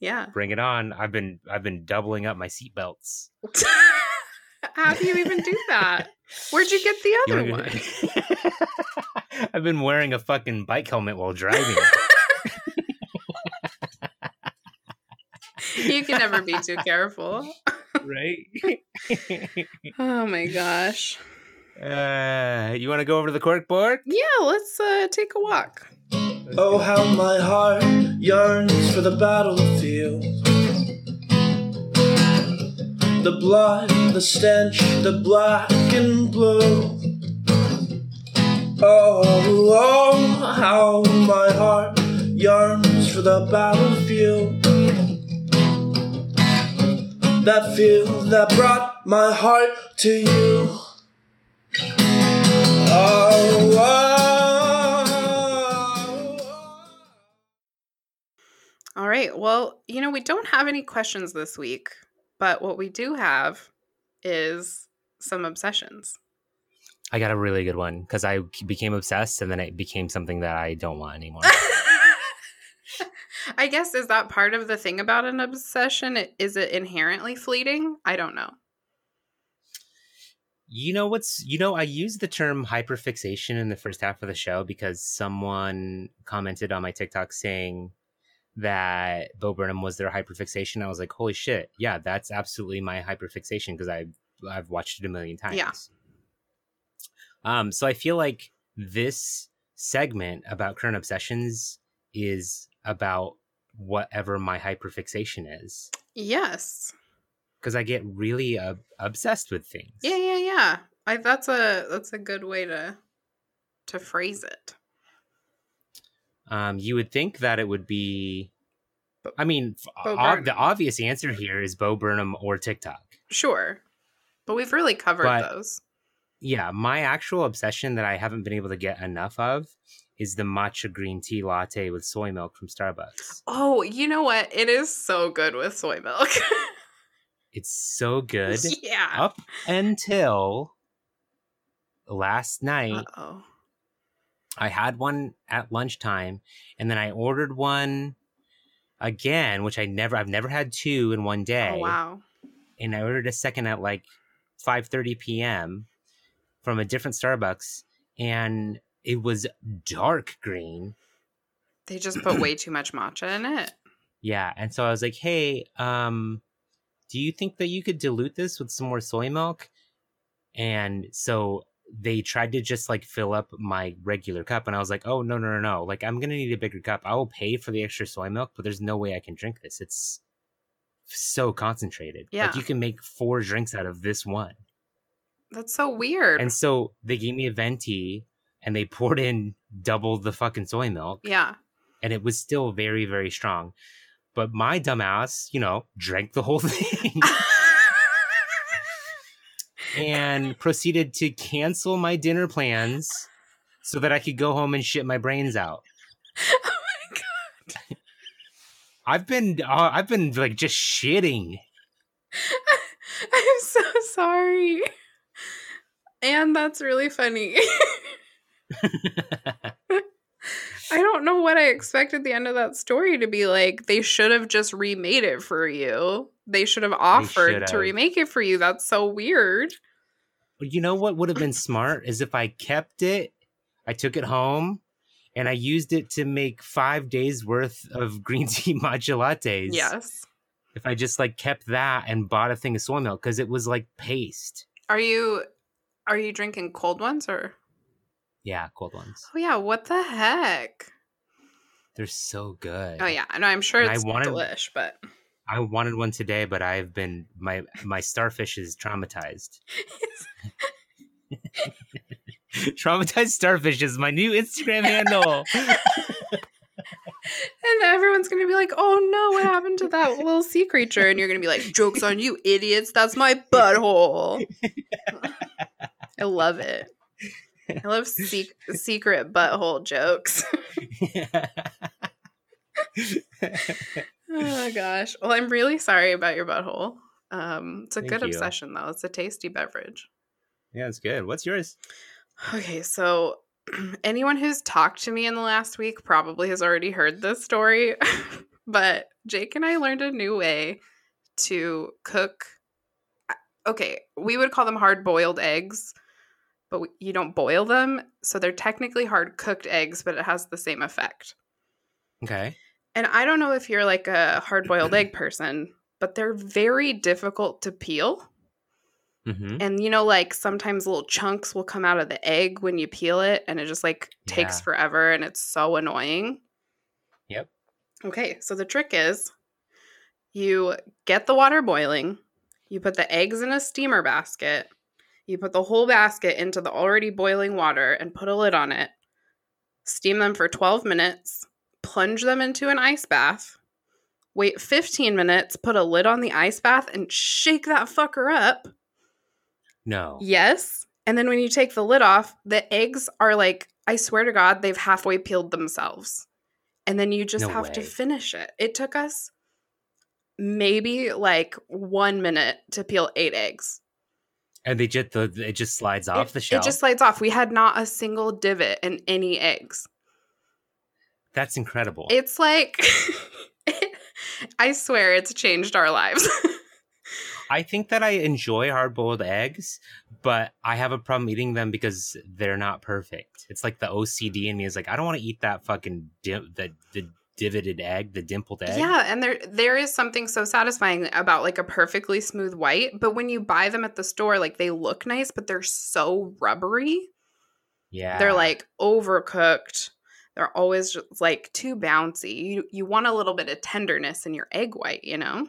Yeah. Bring it on. I've been I've been doubling up my seatbelts. How do you even do that? Where'd you get the other one? I've been wearing a fucking bike helmet while driving. you can never be too careful. right? Oh my gosh. Uh, you want to go over to the cork board? Yeah, let's uh, take a walk. Oh, how my heart yearns for the battlefield. The blood, the stench, the black and blue. Oh, oh, how my heart yearns for the battlefield. That field that brought my heart to you. Right. Well, you know, we don't have any questions this week, but what we do have is some obsessions. I got a really good one because I became obsessed and then it became something that I don't want anymore. I guess is that part of the thing about an obsession? Is it inherently fleeting? I don't know. You know what's you know I used the term hyperfixation in the first half of the show because someone commented on my TikTok saying that Bo Burnham was their hyperfixation. I was like, holy shit, yeah, that's absolutely my hyperfixation because I I've watched it a million times. Yeah. Um, so I feel like this segment about current obsessions is about whatever my hyperfixation is Yes. because I get really uh, obsessed with things. Yeah, yeah, yeah. I that's a that's a good way to to phrase it. Um, you would think that it would be. I mean, ob- the obvious answer here is Bo Burnham or TikTok. Sure. But we've really covered But- those. Yeah, my actual obsession that I haven't been able to get enough of is the matcha green tea latte with soy milk from Starbucks. Oh, you know what? It is so good with soy milk. It's so good. yeah. Up until last night, oh. I had one at lunchtime, and then I ordered one again, which I never, I've never had two in one day. Oh wow. and I ordered a second at like 5:30 p.m. from a different Starbucks and it was dark green. They just put way too much matcha in it. Yeah, and so I was like, "Hey, um do you think that you could dilute this with some more soy milk?" And so they tried to just like fill up my regular cup and I was like, "Oh, no, no, no, no. Like I'm to need a bigger cup. I will pay for the extra soy milk, but there's no way I can drink this. It's so concentrated. Yeah. Like you can make four drinks out of this one." That's so weird. And so they gave me a venti and they poured in double the fucking soy milk yeah. and it was still very, very strong. But my dumbass, you know, drank the whole thing and proceeded to cancel my dinner plans so that I could go home and shit my brains out. oh my god. I've been, uh, I've been like just shitting. I'm so sorry. And that's really funny. I don't know what I expected the end of that story to be like. They should have just remade it for you. They should have offered to remake it for you. That's so weird. you know what would have been smart is if I kept it, I took it home, and I used it to make five days worth of green tea matcha lattes. Yes. If I just like kept that and bought a thing of soy milk because it was like paste. Are you are you drinking cold ones or Yeah, cold ones. Oh yeah, what the heck? They're so oh, good. Oh yeah, no, I'm sure And I it's wanted- delish, but I wanted one today, but I've been my my starfish is traumatized. Traumatized starfish is my new Instagram handle. And everyone's gonna be like, "Oh no, what happened to that little sea creature?" And you're gonna be like, "Jokes on you, idiots! That's my butthole." I love it. I love sec- secret butthole jokes. oh gosh. Well, I'm really sorry about your butthole. Um, it's a Thank good you. obsession though. It's a tasty beverage. yeah, it's good. What's yours? Okay, so anyone who's talked to me in the last week probably has already heard this story, but Jake and I learned a new way to cook. Okay, we would call them hard boiled eggs, but you don't boil them. So they're technically hard cooked eggs, but it has the same effect. Okay. And I don't know if you're like a hard boiled egg person, but they're very difficult to peel. Mm-hmm. And you know, like sometimes little chunks will come out of the egg when you peel it, and it just like takes Yeah. forever and it's so annoying. Yep. Okay, so the trick is you get the water boiling, you put the eggs in a steamer basket, you put the whole basket into the already boiling water and put a lid on it, steam them for 12 minutes, plunge them into an ice bath, wait 15 minutes, put a lid on the ice bath, and shake that fucker up. No. Yes. And then when you take the lid off, the eggs are like, I swear to God, they've halfway peeled themselves. And then you just No have to finish it. It took us maybe like one minute to peel eight eggs. And they just the it just slides off it, the shelf. It just slides off. We had not a single divot in any eggs. That's incredible. It's like, I swear it's changed our lives. I think that I enjoy hard boiled eggs, but I have a problem eating them because they're not perfect. It's like the OCD in me is like I don't want to eat that fucking di- the the divoted egg, the dimpled egg. Yeah, and there there is something so satisfying about like a perfectly smooth white, but when you buy them at the store, like they look nice, but they're so rubbery. yeah. They're like overcooked. They're always just like too bouncy. You you want a little bit of tenderness in your egg white, you know?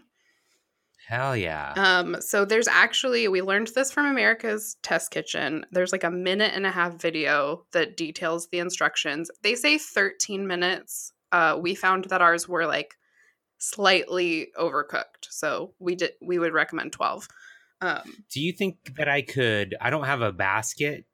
hell yeah. Um, so there's actually we learned this from America's Test Kitchen. There's like a minute and a half video that details the instructions. They say 13 minutes. Uh, we found that ours were like slightly overcooked, so we did we would recommend 12. Um, Do you think that I could? I don't have a basket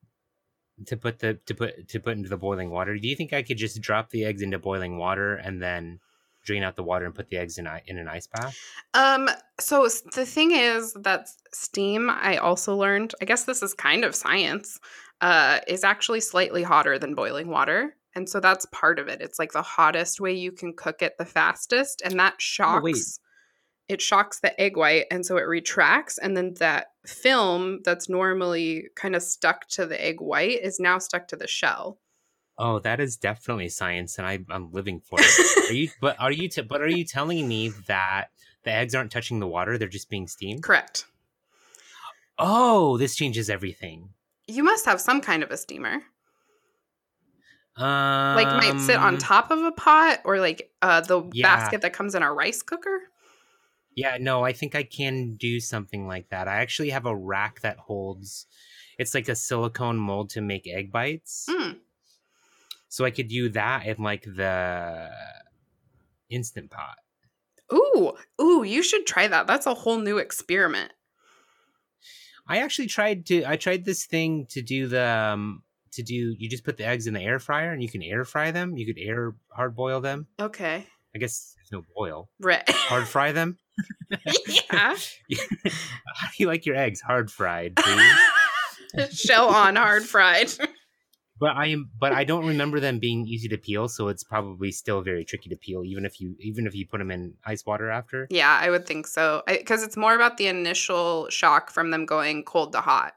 to put the to put to put into the boiling water. Do you think I could just drop the eggs into boiling water and then drain out the water and put the eggs in i- in an ice bath? um, so the thing is that steam, I also learned. I guess this is kind of science. Uh, is actually slightly hotter than boiling water. And so that's part of it. It's like the hottest way you can cook it the fastest. And that Oh, shocks it shocks the egg white and so it retracts and then that film that's normally kind of stuck to the egg white is now stuck to the shell. Oh, that is definitely science, and I, I'm living for it. Are you? But are you? T- but are you telling me that the eggs aren't touching the water; they're just being steamed? Correct. Oh, this changes everything. You must have some kind of a steamer. Um, Like might sit on top of a pot or like uh the Yeah. basket that comes in a rice cooker. Yeah, no, I think I can do something like that. I actually have a rack that holds. It's like a silicone mold to make egg bites, Mm. so I could do that in like the instant pot. Ooh, ooh, you should try that. That's a whole new experiment. I actually tried to. I tried this thing to do the um, to do. You just put the eggs in the air fryer, and you can air fry them. You could air hard boil them. Okay. I guess there's no boil. Right. Hard fry them. yeah. How do you like your eggs? Hard fried, please. Shell on hard fried. but I am. But I don't remember them being easy to peel, so it's probably still very tricky to peel, even if you even if you put them in ice water after. Yeah, I would think so. Because it's more about the initial shock from them going cold to hot.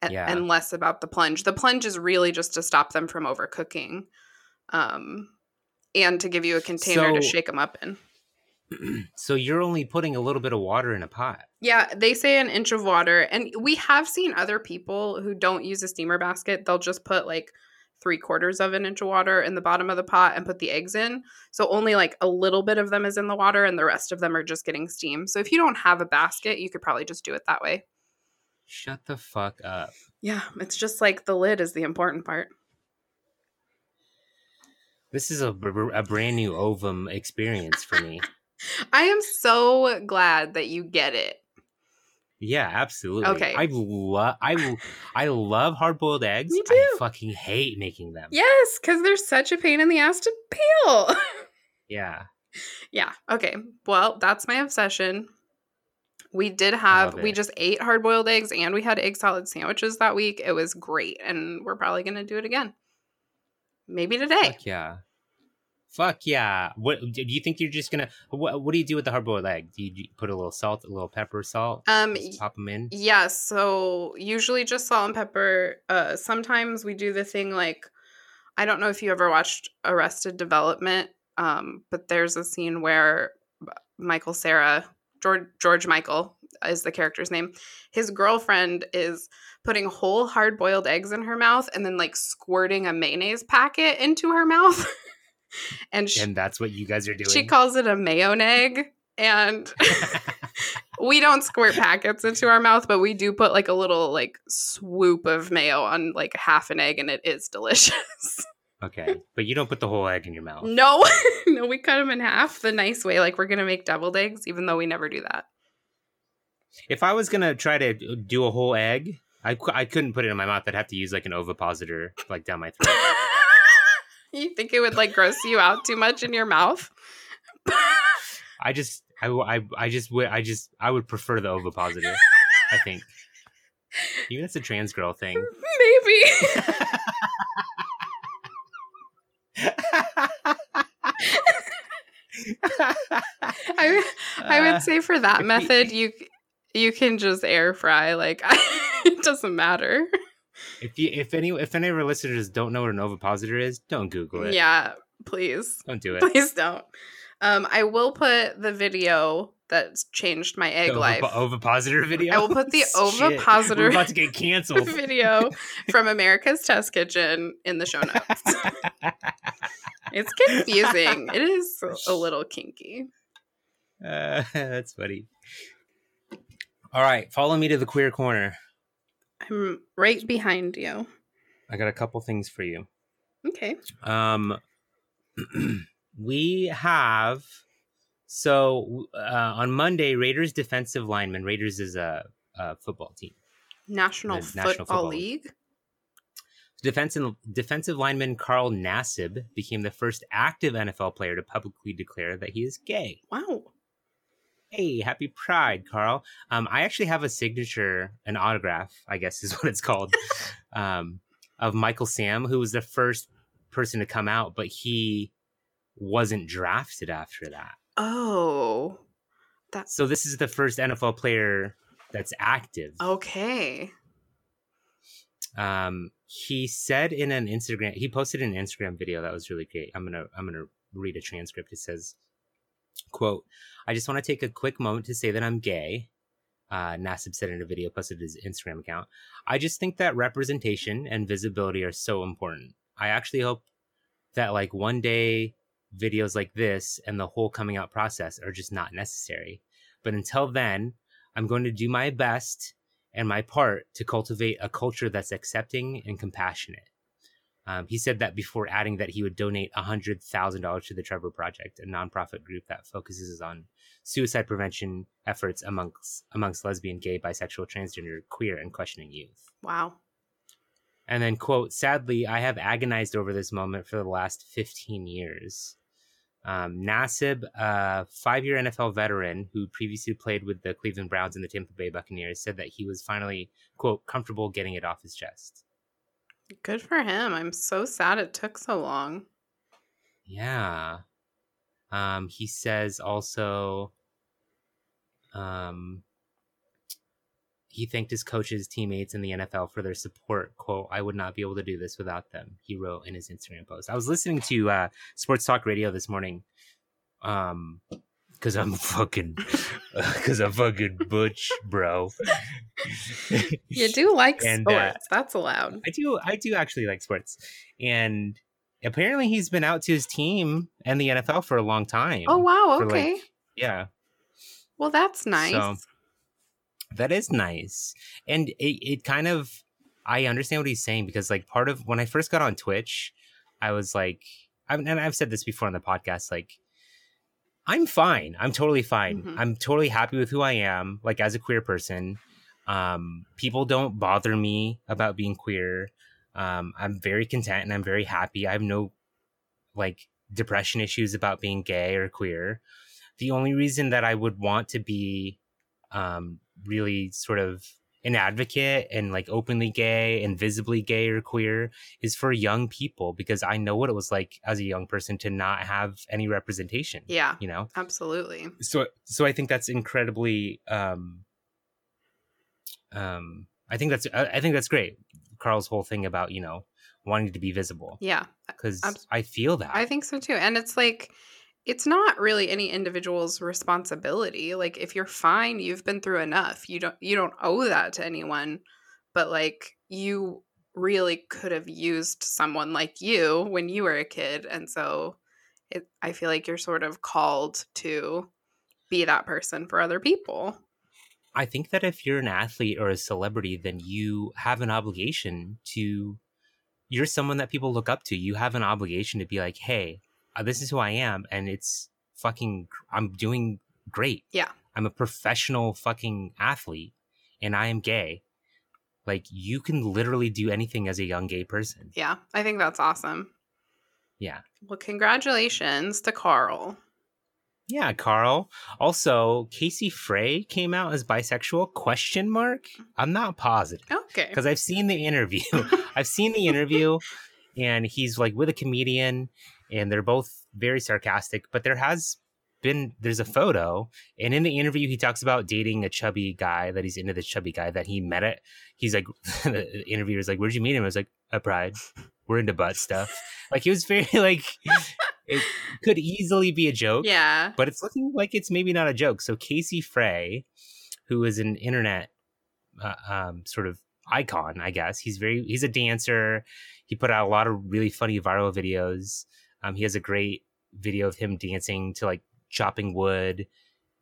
And, Yeah. and less about the plunge. The plunge is really just to stop them from overcooking. Um and to give you a container to shake them up in. So you're only putting a little bit of water in a pot. Yeah, they say an inch of water. And we have seen other people who don't use a steamer basket. They'll just put like three quarters of an inch of water in the bottom of the pot and put the eggs in. So only like a little bit of them is in the water and the rest of them are just getting steam. So if you don't have a basket, you could probably just do it that way. Shut the fuck up. Yeah, it's just like the lid is the important part. This is a, a brand new ovum experience for me. I am so glad that you get it. Yeah, absolutely. Okay. I love I I love hard boiled eggs. Me I fucking hate making them. Yes, because they're such a pain in the ass to peel. Yeah. yeah. Okay. Well, that's my obsession. We did have, we just ate hard boiled eggs and we had egg salad sandwiches that week. It was great. And we're probably going to do it again. Maybe today. Fuck yeah. Fuck yeah! What do you think you're just gonna? What, what do you do with the hard boiled egg? Do you, do you put a little salt, a little pepper, salt? Um, pop them in. Yeah, so usually just salt and pepper. Uh, sometimes we do the thing like, I don't know if you ever watched Arrested Development, um, but there's a scene where Michael Cera, George George Michael is the character's name. His girlfriend is putting whole hard boiled eggs in her mouth and then like squirting a mayonnaise packet into her mouth. and she, And that's what you guys are doing. she calls it a mayonnaise. And we don't squirt packets into our mouth, but we do put like a little like swoop of mayo on like half an egg, and it is delicious. okay, but you don't put the whole egg in your mouth. no, no, we cut them in half the nice way, like we're gonna make deviled eggs, even though we never do that. If I was gonna try to do a whole egg, I, I couldn't put it in my mouth. I'd have to use like an ovipositor, like down my throat. you think it would like gross you out too much in your mouth? I just, I, I, I just would, I just, I would prefer the ovipositor. I think. Maybe that's a trans girl thing. Maybe. I I Uh, would say for that method, you you can just air fry. Like it doesn't matter. if you, if any, if any of our listeners don't know what an ovipositor is, don't Google it. Yeah, please, Don't do it. please don't. Um, I will put the video that's changed my egg The life. ovipo- ovipositor video. I will put the ovipositor- We're about to get canceled. video from America's Test Kitchen in the show notes. it's confusing. It is a little kinky. Uh, that's funny. All right, follow me to the queer corner. I'm right behind you. I got a couple things for you. Okay. Um, we have so uh, on Monday, Raiders defensive lineman. Raiders is a, a football team. National, The Football, National Football League. Defensive defensive lineman Carl Nassib became the first active NFL player to publicly declare that he is gay. Wow. Hey, happy Pride, Carl. Um, I actually have a signature, an autograph, I guess is what it's called, um, of Michael Sam, who was the first person to come out, but he wasn't drafted after that. Oh. That's So this is the first NFL player that's active. okay. Um, he said in an Instagram, he posted an Instagram video that was really great. I'm gonna, I'm gonna read a transcript. It says, "quote I just want to take a quick moment to say that I'm gay." Uh, Nassib said in a video posted to his Instagram account. I just think that representation and visibility are so important. I actually hope that like one day videos like this and the whole coming out process are just not necessary. But until then, I'm going to do my best and my part to cultivate a culture that's accepting and compassionate. Um, he said that before adding that he would donate $100,000 to the Trevor Project, a nonprofit group that focuses on suicide prevention efforts amongst amongst lesbian, gay, bisexual, transgender, queer, and questioning youth. Wow. And then, quote, sadly, I have agonized over this moment for the last 15 years. Um, Nassib, a five year NFL veteran who previously played with the Cleveland Browns and the Tampa Bay Buccaneers, said that he was finally, quote, comfortable getting it off his chest. Good for him. I'm so sad it took so long. Yeah. Um, he says also, um, he thanked his coaches, teammates, and the NFL for their support. "Quote: I would not be able to do this without them." He wrote in his Instagram post. I was listening to uh, Sports Talk Radio this morning, um, because I'm fucking, because I'm fucking butch, bro. You do like And, uh, sports. That's allowed. I do I do actually like sports. And apparently he's been out to his team and the NFL for a long time. Oh wow, for, like, okay. Yeah. well, that's nice. So that is nice. And it, it kind of I understand what he's saying because like part of when I first got on Twitch, I was like I've, and I've said this before on the podcast like I'm fine. I'm totally fine. Mhm. I'm totally happy with who I am like as a queer person. Um people don't bother me about being queer. Um I'm very content and I'm very happy. I have no like depression issues about being gay or queer. The only reason that I would want to be um, really sort of an advocate and like openly gay and visibly gay or queer is for young people because I know what it was like as a young person to not have any representation. Yeah, You know? absolutely. So so I think that's incredibly um um I think that's I, I think that's great. Carl's whole thing about, you know, wanting to be visible Yeah, because Abs- I feel that. I think so too. And it's like it's not really any individual's responsibility. Like if you're fine, you've been through enough. You don't you don't owe that to anyone. But like you really could have used someone like you when you were a kid and so it I feel like you're sort of called to be that person for other people. I think that if you're an athlete or a celebrity, then you have an obligation to. You're someone that people look up to. You have an obligation to be like, hey, Uh, this is who I am, and it's fucking. I'm doing great. Yeah. I'm a professional fucking athlete, and I am gay. Like you can literally do anything as a young gay person. Yeah, I think that's awesome. Yeah. Well, congratulations to Carl. Yeah, Carl. Also, Casey Frey came out as bisexual? Question mark. I'm not positive. Okay. because I've seen the interview. I've seen the interview, and he's like with a comedian, and they're both very sarcastic. But there has been there's a photo, and in the interview, he talks about dating a chubby guy that he's into this chubby guy that he met it. He's like, the interviewer's like, "Where'd you meet him?" I was like, "At Pride. We're into butt stuff." Like he was very like, it could easily be a joke Yeah. but it's looking like it's maybe not a joke. So Casey Frey, who is an internet uh, um, sort of icon, I guess he's very he's a dancer. He put out a lot of really funny viral videos. Um, he has a great video of him dancing to like chopping wood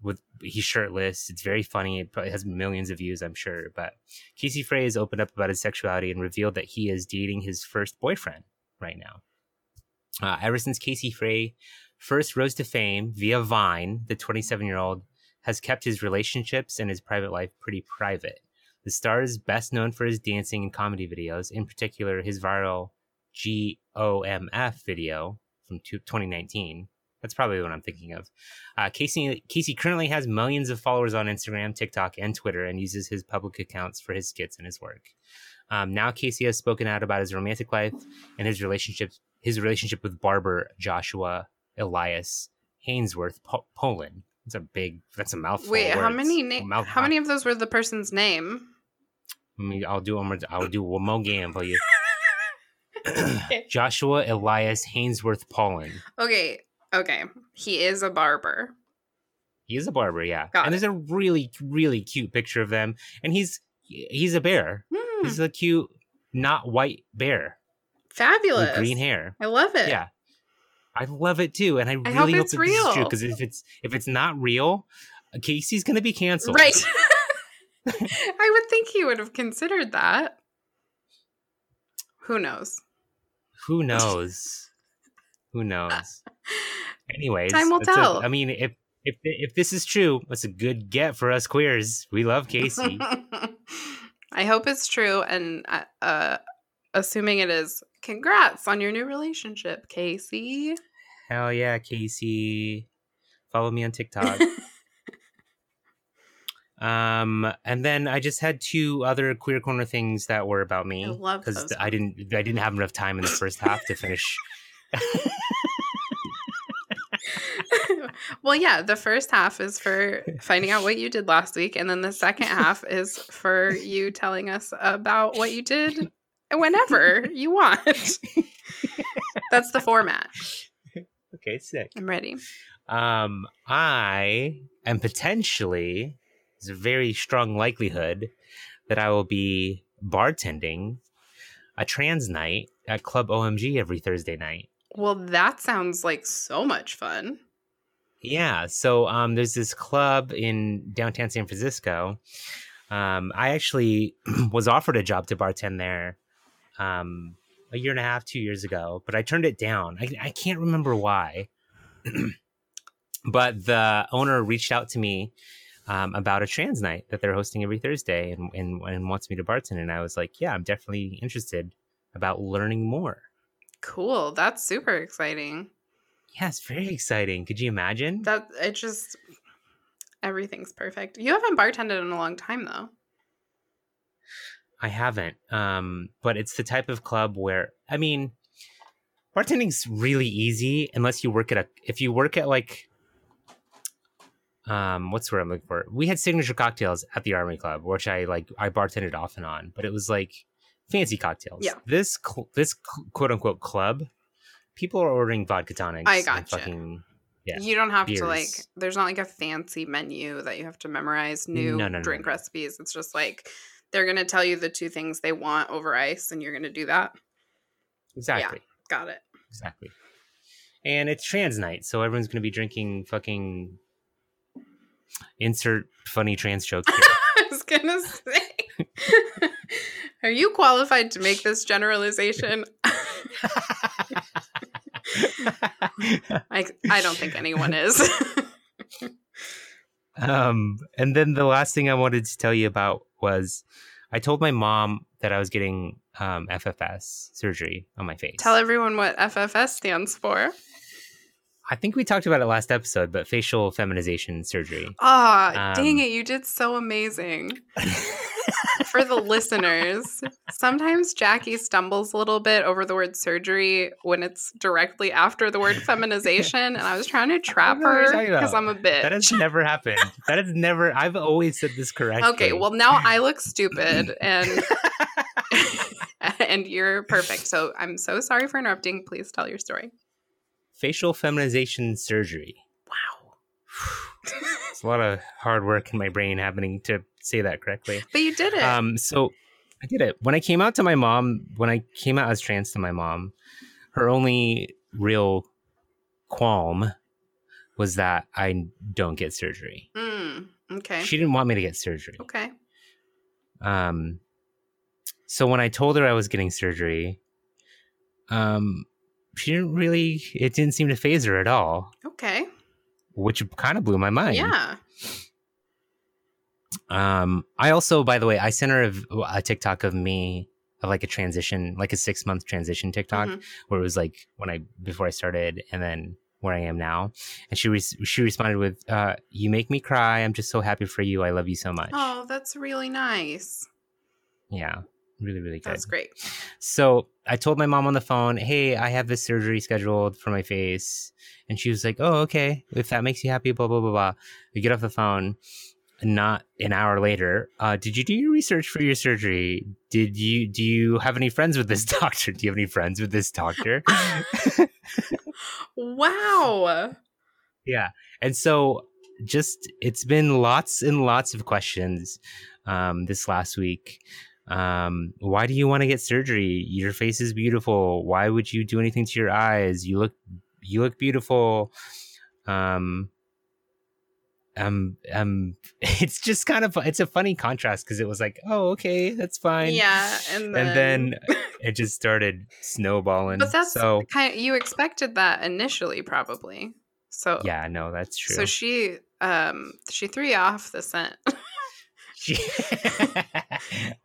with he's shirtless. It's very funny. It probably has millions of views, I'm sure. But Casey Frey has opened up about his sexuality and revealed that he is dating his first boyfriend right now. Uh, ever since Casey Frey first rose to fame via Vine, the 27 year old has kept his relationships and his private life pretty private. The star is best known for his dancing and comedy videos, in particular, his viral GOMF video from two- 2019. That's probably what I'm thinking of. Uh, Casey, Casey currently has millions of followers on Instagram, TikTok, and Twitter and uses his public accounts for his skits and his work. Um, now Casey has spoken out about his romantic life and his relationships, his relationship with barber Joshua Elias Hainsworth po- Poland. That's a big. That's a mouthful. Wait, how many na- how many of those were the person's name? I mean, I'll do one more. I'll do one more game for you. Joshua Elias Hainsworth Poland. Okay, okay. He is a barber. He is a barber, yeah. Got and there's a really, really cute picture of them. And he's he's a bear. Hmm, He's a cute, not white bear fabulous. with green hair. I love it. Yeah. I love it too, and I I hope really hope, it's that true real. because if it's if it's not real, Casey's gonna be canceled. Right. I would think he would have considered that. Who knows? Who knows? Who knows? Anyways, Time will tell. I mean, if if if this is true, it's a good get for us queers. We love Casey. I hope it's true, and uh, uh, assuming it is, congrats on your new relationship, Casey. Hell yeah, Casey. Follow me on TikTok. um, and then I just had two other queer corner things that were about me because those I didn't I didn't have enough time in the first half to finish. well, yeah, the first half is for finding out what you did last week, and then the second half is for you telling us about what you did whenever you want. That's the format. okay, sick. I'm ready. Um, I am potentially, there's a very strong likelihood that I will be bartending a trans night at Club OMG every Thursday night. Well, that sounds like so much fun. Yeah, so um, there's this club in downtown San Francisco. Um, I actually was offered a job to bartend there um, a year and a half, two years ago, but I turned it down. I, I can't remember why. but the owner reached out to me um, about a trans night that they're hosting every Thursday and, and, and wants me to bartend. And I was like, yeah, I'm definitely interested about learning more. Cool. That's super exciting. Yeah, it's very exciting. Could you imagine? That it just everything's perfect. You haven't bartended in a long time though. I haven't. Um, but it's the type of club where I mean, bartending's really easy unless you work at a. If you work at like, um, what's the word I'm looking for? We had signature cocktails at the Army Club, which I like. I bartended off and on, but it was like fancy cocktails. Yeah. This cl- this cl- quote unquote club, people are ordering vodka tonics. I and gotcha. Fucking Yeah. You don't have to like. There's not like a fancy menu that you have to memorize new No, no, drink no. recipes. It's just like they're gonna tell you the two things they want over ice, and you're gonna do that. exactly. Got it. Exactly. And it's trans night, so everyone's gonna be drinking fucking insert funny trans joke here. I was gonna say. Are you qualified to make this generalization? I I don't think anyone is. um, and then the last thing I wanted to tell you about was I told my mom that I was getting um, FFS surgery on my face. Tell everyone what FFS stands for. I think we talked about it last episode, but facial feminization surgery. Ah, dang Um, it, you did so amazing. For the listeners, sometimes Jackie stumbles a little bit over the word surgery when it's directly after the word feminization, and I was trying to trap know what you're her because. I'm a bitch. That has never happened. That has never. I've always said this correctly. Okay, well now I look stupid and and you're perfect. So I'm so sorry for interrupting. Please tell your story. Facial feminization surgery. Wow. It's a lot of hard work in my brain happening to say that correctly. But you did it. Um, so I did it when I came out to my mom. When I came out as trans to my mom, her only real qualm was that I don't get surgery. Mm, okay. She didn't want me to get surgery. okay. Um, so when I told her I was getting surgery, um, she didn't really. It didn't seem to phase her at all, Okay. which kind of blew my mind. Yeah. Um, I also, by the way, I sent her a, a TikTok of me of like a transition, like a six month transition TikTok, Mhm. where it was like when I before I started, and then where I am now. And she re- she responded with, uh, "You make me cry. I'm just so happy for you. I love you so much." Oh, that's really nice. Yeah, really, really good. That's great. So I told my mom on the phone, "Hey, I have this surgery scheduled for my face," and she was like, "Oh, okay. If that makes you happy, blah blah blah blah." We get off the phone. Not an hour later, uh, did you do your research for your surgery? Did you do you have any friends with this doctor? Do you have any friends with this doctor? Wow. yeah, and so just it's been lots and lots of questions um, this last week. Um, why do you want to get surgery? Your face is beautiful. Why would you do anything to your eyes? You look you look beautiful. Um, um, um, it's just kind of it's a funny contrast because it was like, oh, okay, that's fine. Yeah, and then, and then it just started snowballing. but that's so kind of you expected that initially, probably. So yeah, no, that's true. So she um she threw you off the scent. She-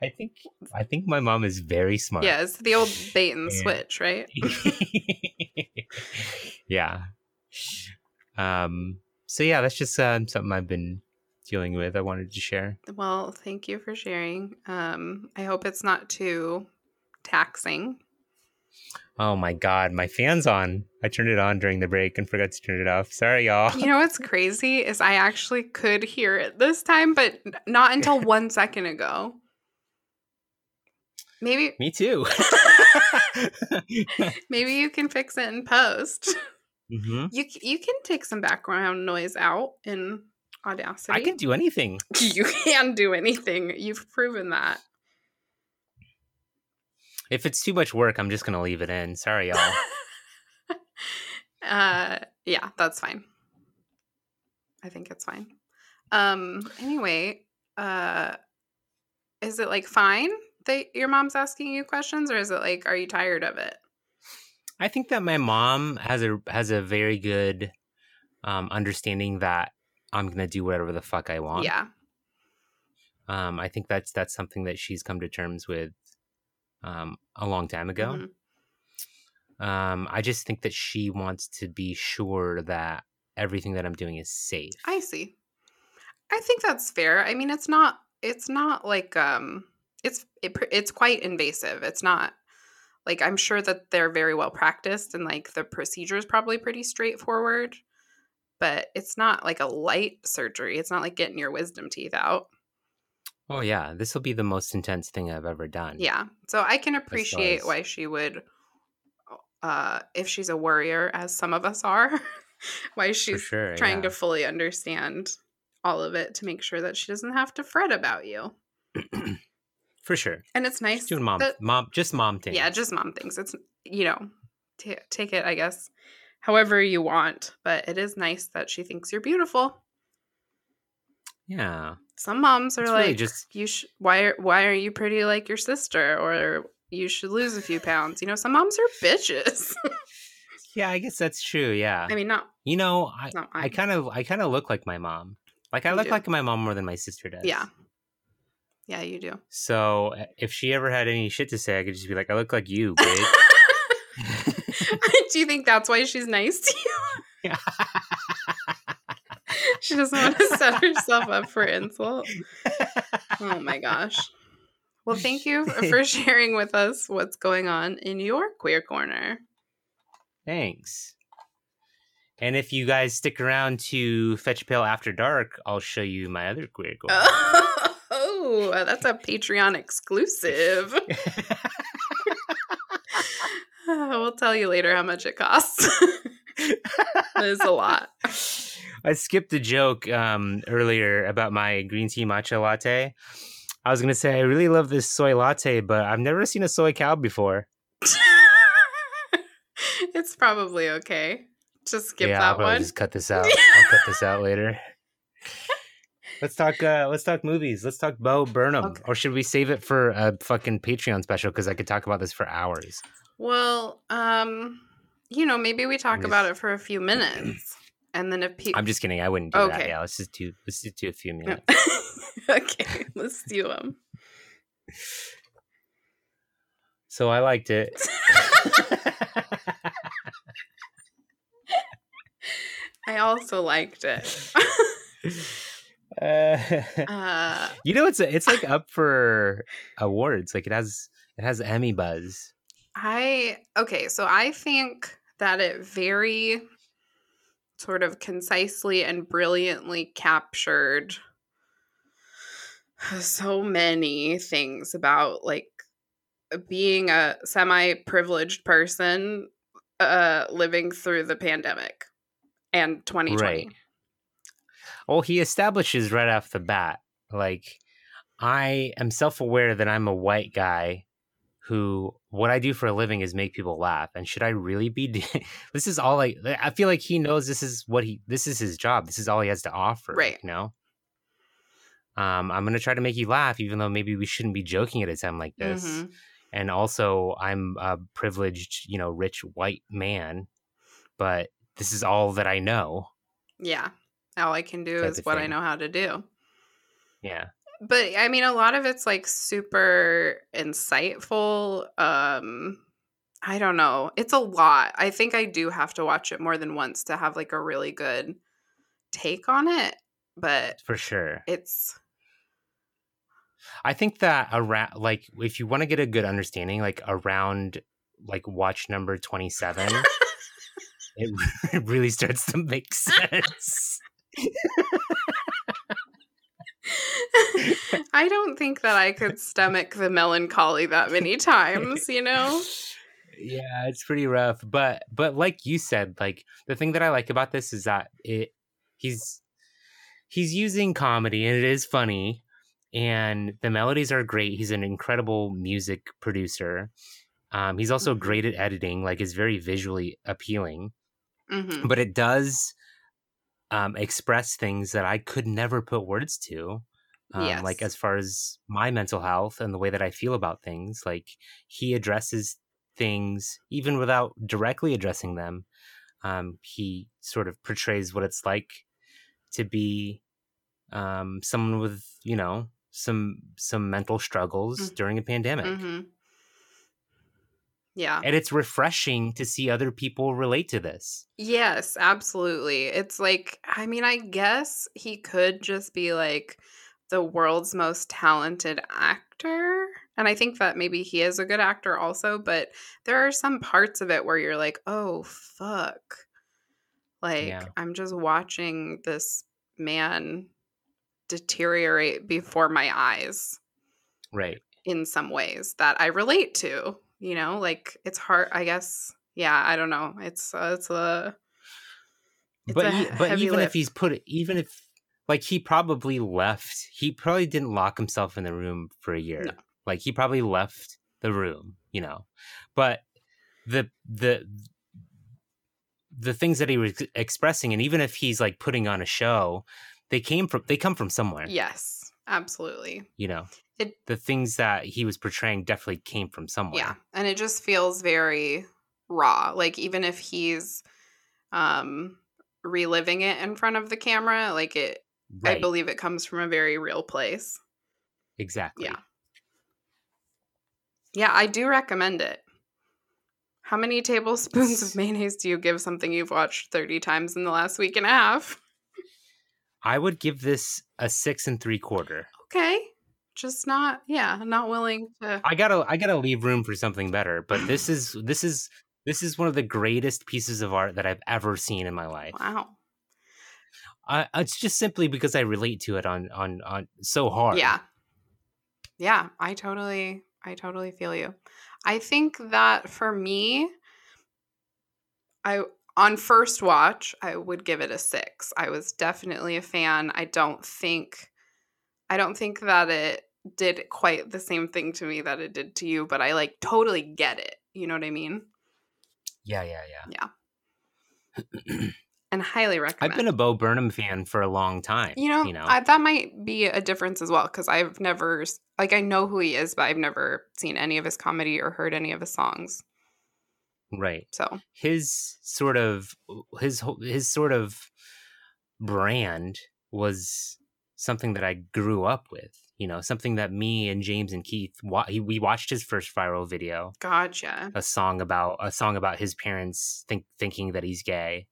I think I think my mom is very smart. yeah, it's the old bait and Yeah. switch, right? yeah. Um. So yeah, that's just um, something I've been dealing with. I wanted to share. Well, thank you for sharing. Um, I hope it's not too taxing. Oh my god, my fan's on. I turned it on during the break and forgot to turn it off. Sorry, y'all. You know what's crazy is I actually could hear it this time, but not until one second ago. Maybe Me too. maybe you can fix it in post. hmm You you can take some background noise out in Audacity. I can do anything. You can do anything. You've proven that. If it's too much work, I'm just gonna leave it in. Sorry, y'all. uh yeah, that's fine. I think it's fine. Um anyway, uh is it like fine that your mom's asking you questions or is it like are you tired of it? I think that my mom has a has a very good um, understanding that I'm gonna do whatever the fuck I want. Yeah. Um, I think that's that's something that she's come to terms with um, a long time ago. Mhm. Um, I just think that she wants to be sure that everything that I'm doing is safe. I see. I think that's fair. I mean, it's not it's not like um it's it, it's quite invasive. It's not like I'm sure that they're very well practiced and like the procedure is probably pretty straightforward, but it's not like a light surgery. It's not like getting your wisdom teeth out. Oh yeah, this will be the most intense thing I've ever done. Yeah. So I can appreciate why she would uh if she's a worrier as some of us are, why she's sure. trying yeah. to fully understand all of it to make sure that she doesn't have to fret about you. for sure. And it's nice Just doing mom, that- mom, just mom things. Yeah, just mom things. It's you know, ta take it, I guess, however you want. But it is nice that she thinks you're beautiful. Yeah. Some moms are It's like, really just you sh- why are why are you pretty like your sister, or you should lose a few pounds. You know, some moms are bitches. yeah. I guess that's true. Yeah. I mean, not you know, I I kind of I kind of look like my mom. Like I You look do. like my mom more than my sister does. yeah, yeah, you do. So uh, if she ever had any shit to say, I could just be like, I look like you, bitch. do you think that's why she's nice to you? she doesn't want to set herself up for insult. Oh my gosh. Well, thank you for sharing with us what's going on in your queer corner. Thanks. And if you guys stick around to Fetch Pail After Dark, I'll show you my other queer goal. Oh, that's a Patreon exclusive. we'll tell you later how much it costs. it is a lot. I skipped a joke um, earlier about my green tea matcha latte. I was gonna say I really love this soy latte, but I've never seen a soy cow before. it's probably okay. Just skip yeah, I'll that probably one. just cut this out. I'll cut this out later. Let's talk. Uh, let's talk movies. Let's talk Bo Burnham, Okay. or should we save it for a fucking Patreon special? Because I could talk about this for hours. Well, um, you know, maybe we talk I'm about it for a few minutes, and then if people, I'm just kidding. I wouldn't do that. Yeah, let's just do. Let's just do a few minutes. okay, let's do them. So I liked it. I also liked it. uh, uh, you know, it's it's like up for awards. Like it has it has Emmy buzz. I okay, so I think that it very sort of concisely and brilliantly captured so many things about like being a semi-privileged person uh living through the pandemic and 2020. Right. Well, he establishes right off the bat, like I am self-aware that I'm a white guy who what I do for a living is make people laugh. And should I really be? This is all I. I feel like he knows this is what he. This is his job. This is all he has to offer. Right. You know. Um, I'm gonna try to make you laugh, even though maybe we shouldn't be joking at a time like this. Mhm. And also, I'm a privileged, you know, rich white man, but this is all that I know. Yeah. All I can do is what I know how to do. Yeah. But i mean a lot of it's like super insightful um i don't know it's a lot i think i do have to watch it more than once to have like a really good take on it but For sure. it's I think that around like if you want to get a good understanding, like around like watch number twenty seven, it, it really starts to make sense. i don't think that i could stomach the melancholy that many times you know yeah, it's pretty rough. But but like you said, like the thing that I like about this is that it he's he's using comedy and it is funny and the melodies are great. He's an incredible music producer. Um, he's also Mhm. great at editing, like is very visually appealing. hmm but it does um, express things that I could never put words to. Um, Like as far as my mental health and the way that I feel about things, like he addresses things even without directly addressing them. Um, he sort of portrays what it's like to be um, someone with, you know, some some mental struggles Mm. during a pandemic. hmm yeah And it's refreshing to see other people relate to this. Yes, absolutely. It's like, I mean, I guess he could just be like the world's most talented actor. And I think that maybe he is a good actor also, but there are some parts of it where you're like, oh, fuck. Like, Yeah. I'm just watching this man deteriorate before my eyes Right. in some ways that I relate to. You know, like it's hard, I guess. Yeah, I don't know. It's, uh, it's a. It's but a e- but even lift. if he's put even if like he probably left he probably didn't lock himself in the room for a year No. like he probably left the room you know but the the the things that he was expressing and even if he's like putting on a show they came from they come from somewhere Yes, absolutely. you know It- the things that he was portraying definitely came from somewhere Yeah. And it just feels very raw. Like even if he's um reliving it in front of the camera, like it I believe it comes from a very real place. exactly Yeah. Yeah, I do recommend it. How many tablespoons of mayonnaise do you give something you've watched 30 times in the last week and a half? i would give this a six and three quarter Okay. Just not, yeah, not willing to. I gotta I gotta leave room for something better. But this is this is this is one of the greatest pieces of art that I've ever seen in my life. Wow. I, it's just simply because I relate to it on on on so hard. Yeah. Yeah, I totally I totally feel you. I think that for me I on first watch, I would give it a 6. I was definitely a fan. I don't think I don't think that it did quite the same thing to me that it did to you, but I like totally get it. You know what I mean? Yeah, yeah, yeah, yeah. And highly recommend. I've been a Bo Burnham fan for a long time. You know, you know. I, that might be a difference as well because I've never, like, I know who he is, but I've never seen any of his comedy or heard any of his songs. right. So, His sort of his his sort of brand was something that I grew up with. You know, something that me and James and Keith wa- he, we watched his first viral video. gotcha. a song about a song about his parents think thinking that he's gay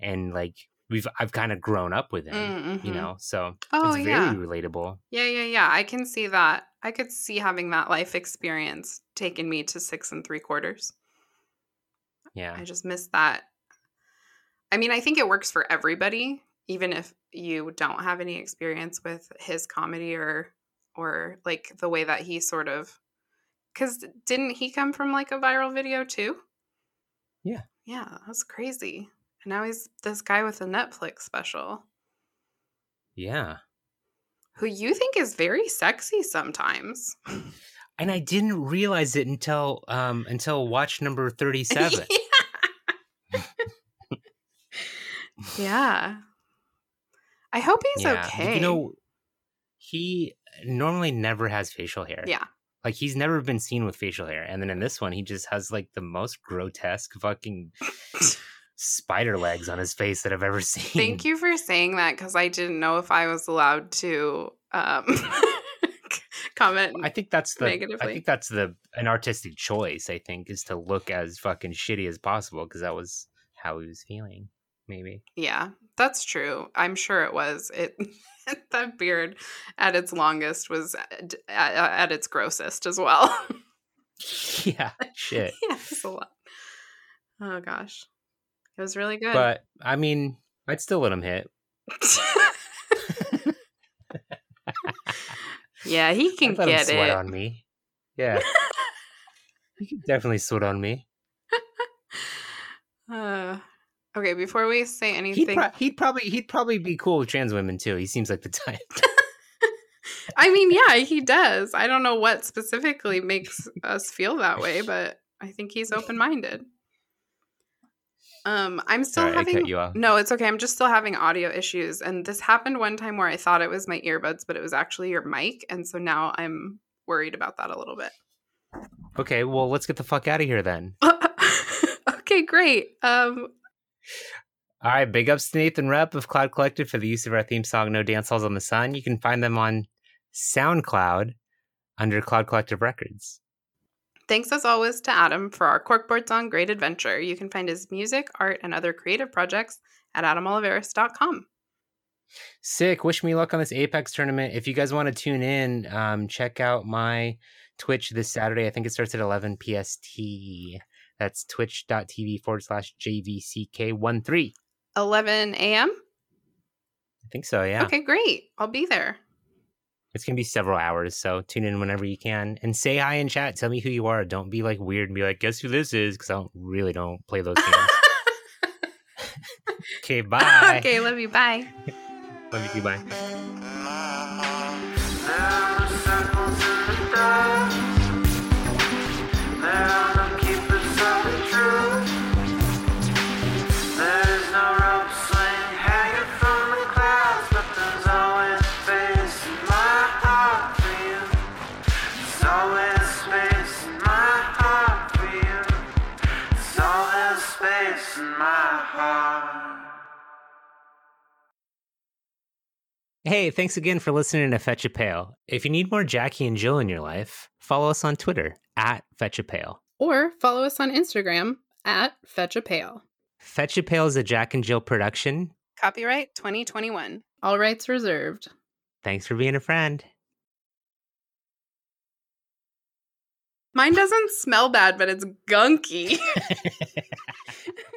and like we've i've kind of grown up with him Mm, you mhm. know so Oh, it's very yeah. relatable Yeah, yeah, yeah. I can see that. I could see having that life experience taking me to six and three quarters. yeah I just missed that. I mean, I think it works for everybody, even if you don't have any experience with his comedy or or like the way that he sort of cuz didn't he come from like a viral video too? Yeah. Yeah, that's crazy. And now he's this guy with a Netflix special yeah who you think is very sexy sometimes. and i didn't realize it until um until watch number 37 yeah. I hope he's yeah okay. you know he normally never has facial hair Yeah. like he's never been seen with facial hair and then in this one he just has like the most grotesque fucking spider legs on his face that i've ever seen Thank you for saying that because I didn't know if I was allowed to um, comment. I think that's the I think that's the an artistic choice. I think is to look as fucking shitty as possible because that was how he was feeling. Maybe. yeah, that's true. I'm sure it was. It that beard at its longest was at, at, at its grossest as well. yeah. Shit. yeah, it's a lot. Oh gosh, it was really good. But I mean, I'd still let him hit. yeah, he I'd can him get sweat it. on me. Yeah. he could definitely sweat on me. Uh, okay, before we say He'd, anything, pro- he'd probably he'd probably be cool with trans women too. He seems like the type. I mean, yeah, he does. I don't know what specifically makes us feel that way, but I think he's open minded. Um, I'm still Sorry, having you off. no, it's okay. I'm just still having audio issues, and this happened one time where I thought it was my earbuds, but it was actually your mic, and so now I'm worried about that a little bit. Okay, well, let's get the fuck out of here then. okay, great. Um, All right, big ups to Nathan Rep of Cloud Collective for the use of our theme song "No Dance Halls on the Sun." You can find them on SoundCloud under Cloud Collective Records. Thanks as always to Adam for our Cork Bork song Great Adventure. You can find his music, art, and other creative projects at adamoliveris.com. Sick. Wish me luck on this Apex tournament. If you guys want to tune in, um, check out my Twitch this Saturday. I think it starts at 11 PST. That's twitch.tv forward slash JVCK13. 11 a.m. I think so, yeah. Okay, great. I'll be there. It's going to be several hours, so tune in whenever you can and say hi in chat. Tell me who you are. Don't be like weird and be like, guess who this is? Because I don't really don't play those games. okay, bye. okay, love you. Bye. Love you, bye. Hey, thanks again for listening to Fetch a Pail. If you need more Jackie and Jill in your life, follow us on Twitter at Fetch a Pail. Or follow us on Instagram at Fetch a Pail. Fetch a Pail is a Jack and Jill production. Copyright 2021. All rights reserved. Thanks for being a friend. Mine doesn't smell bad, but it's gunky.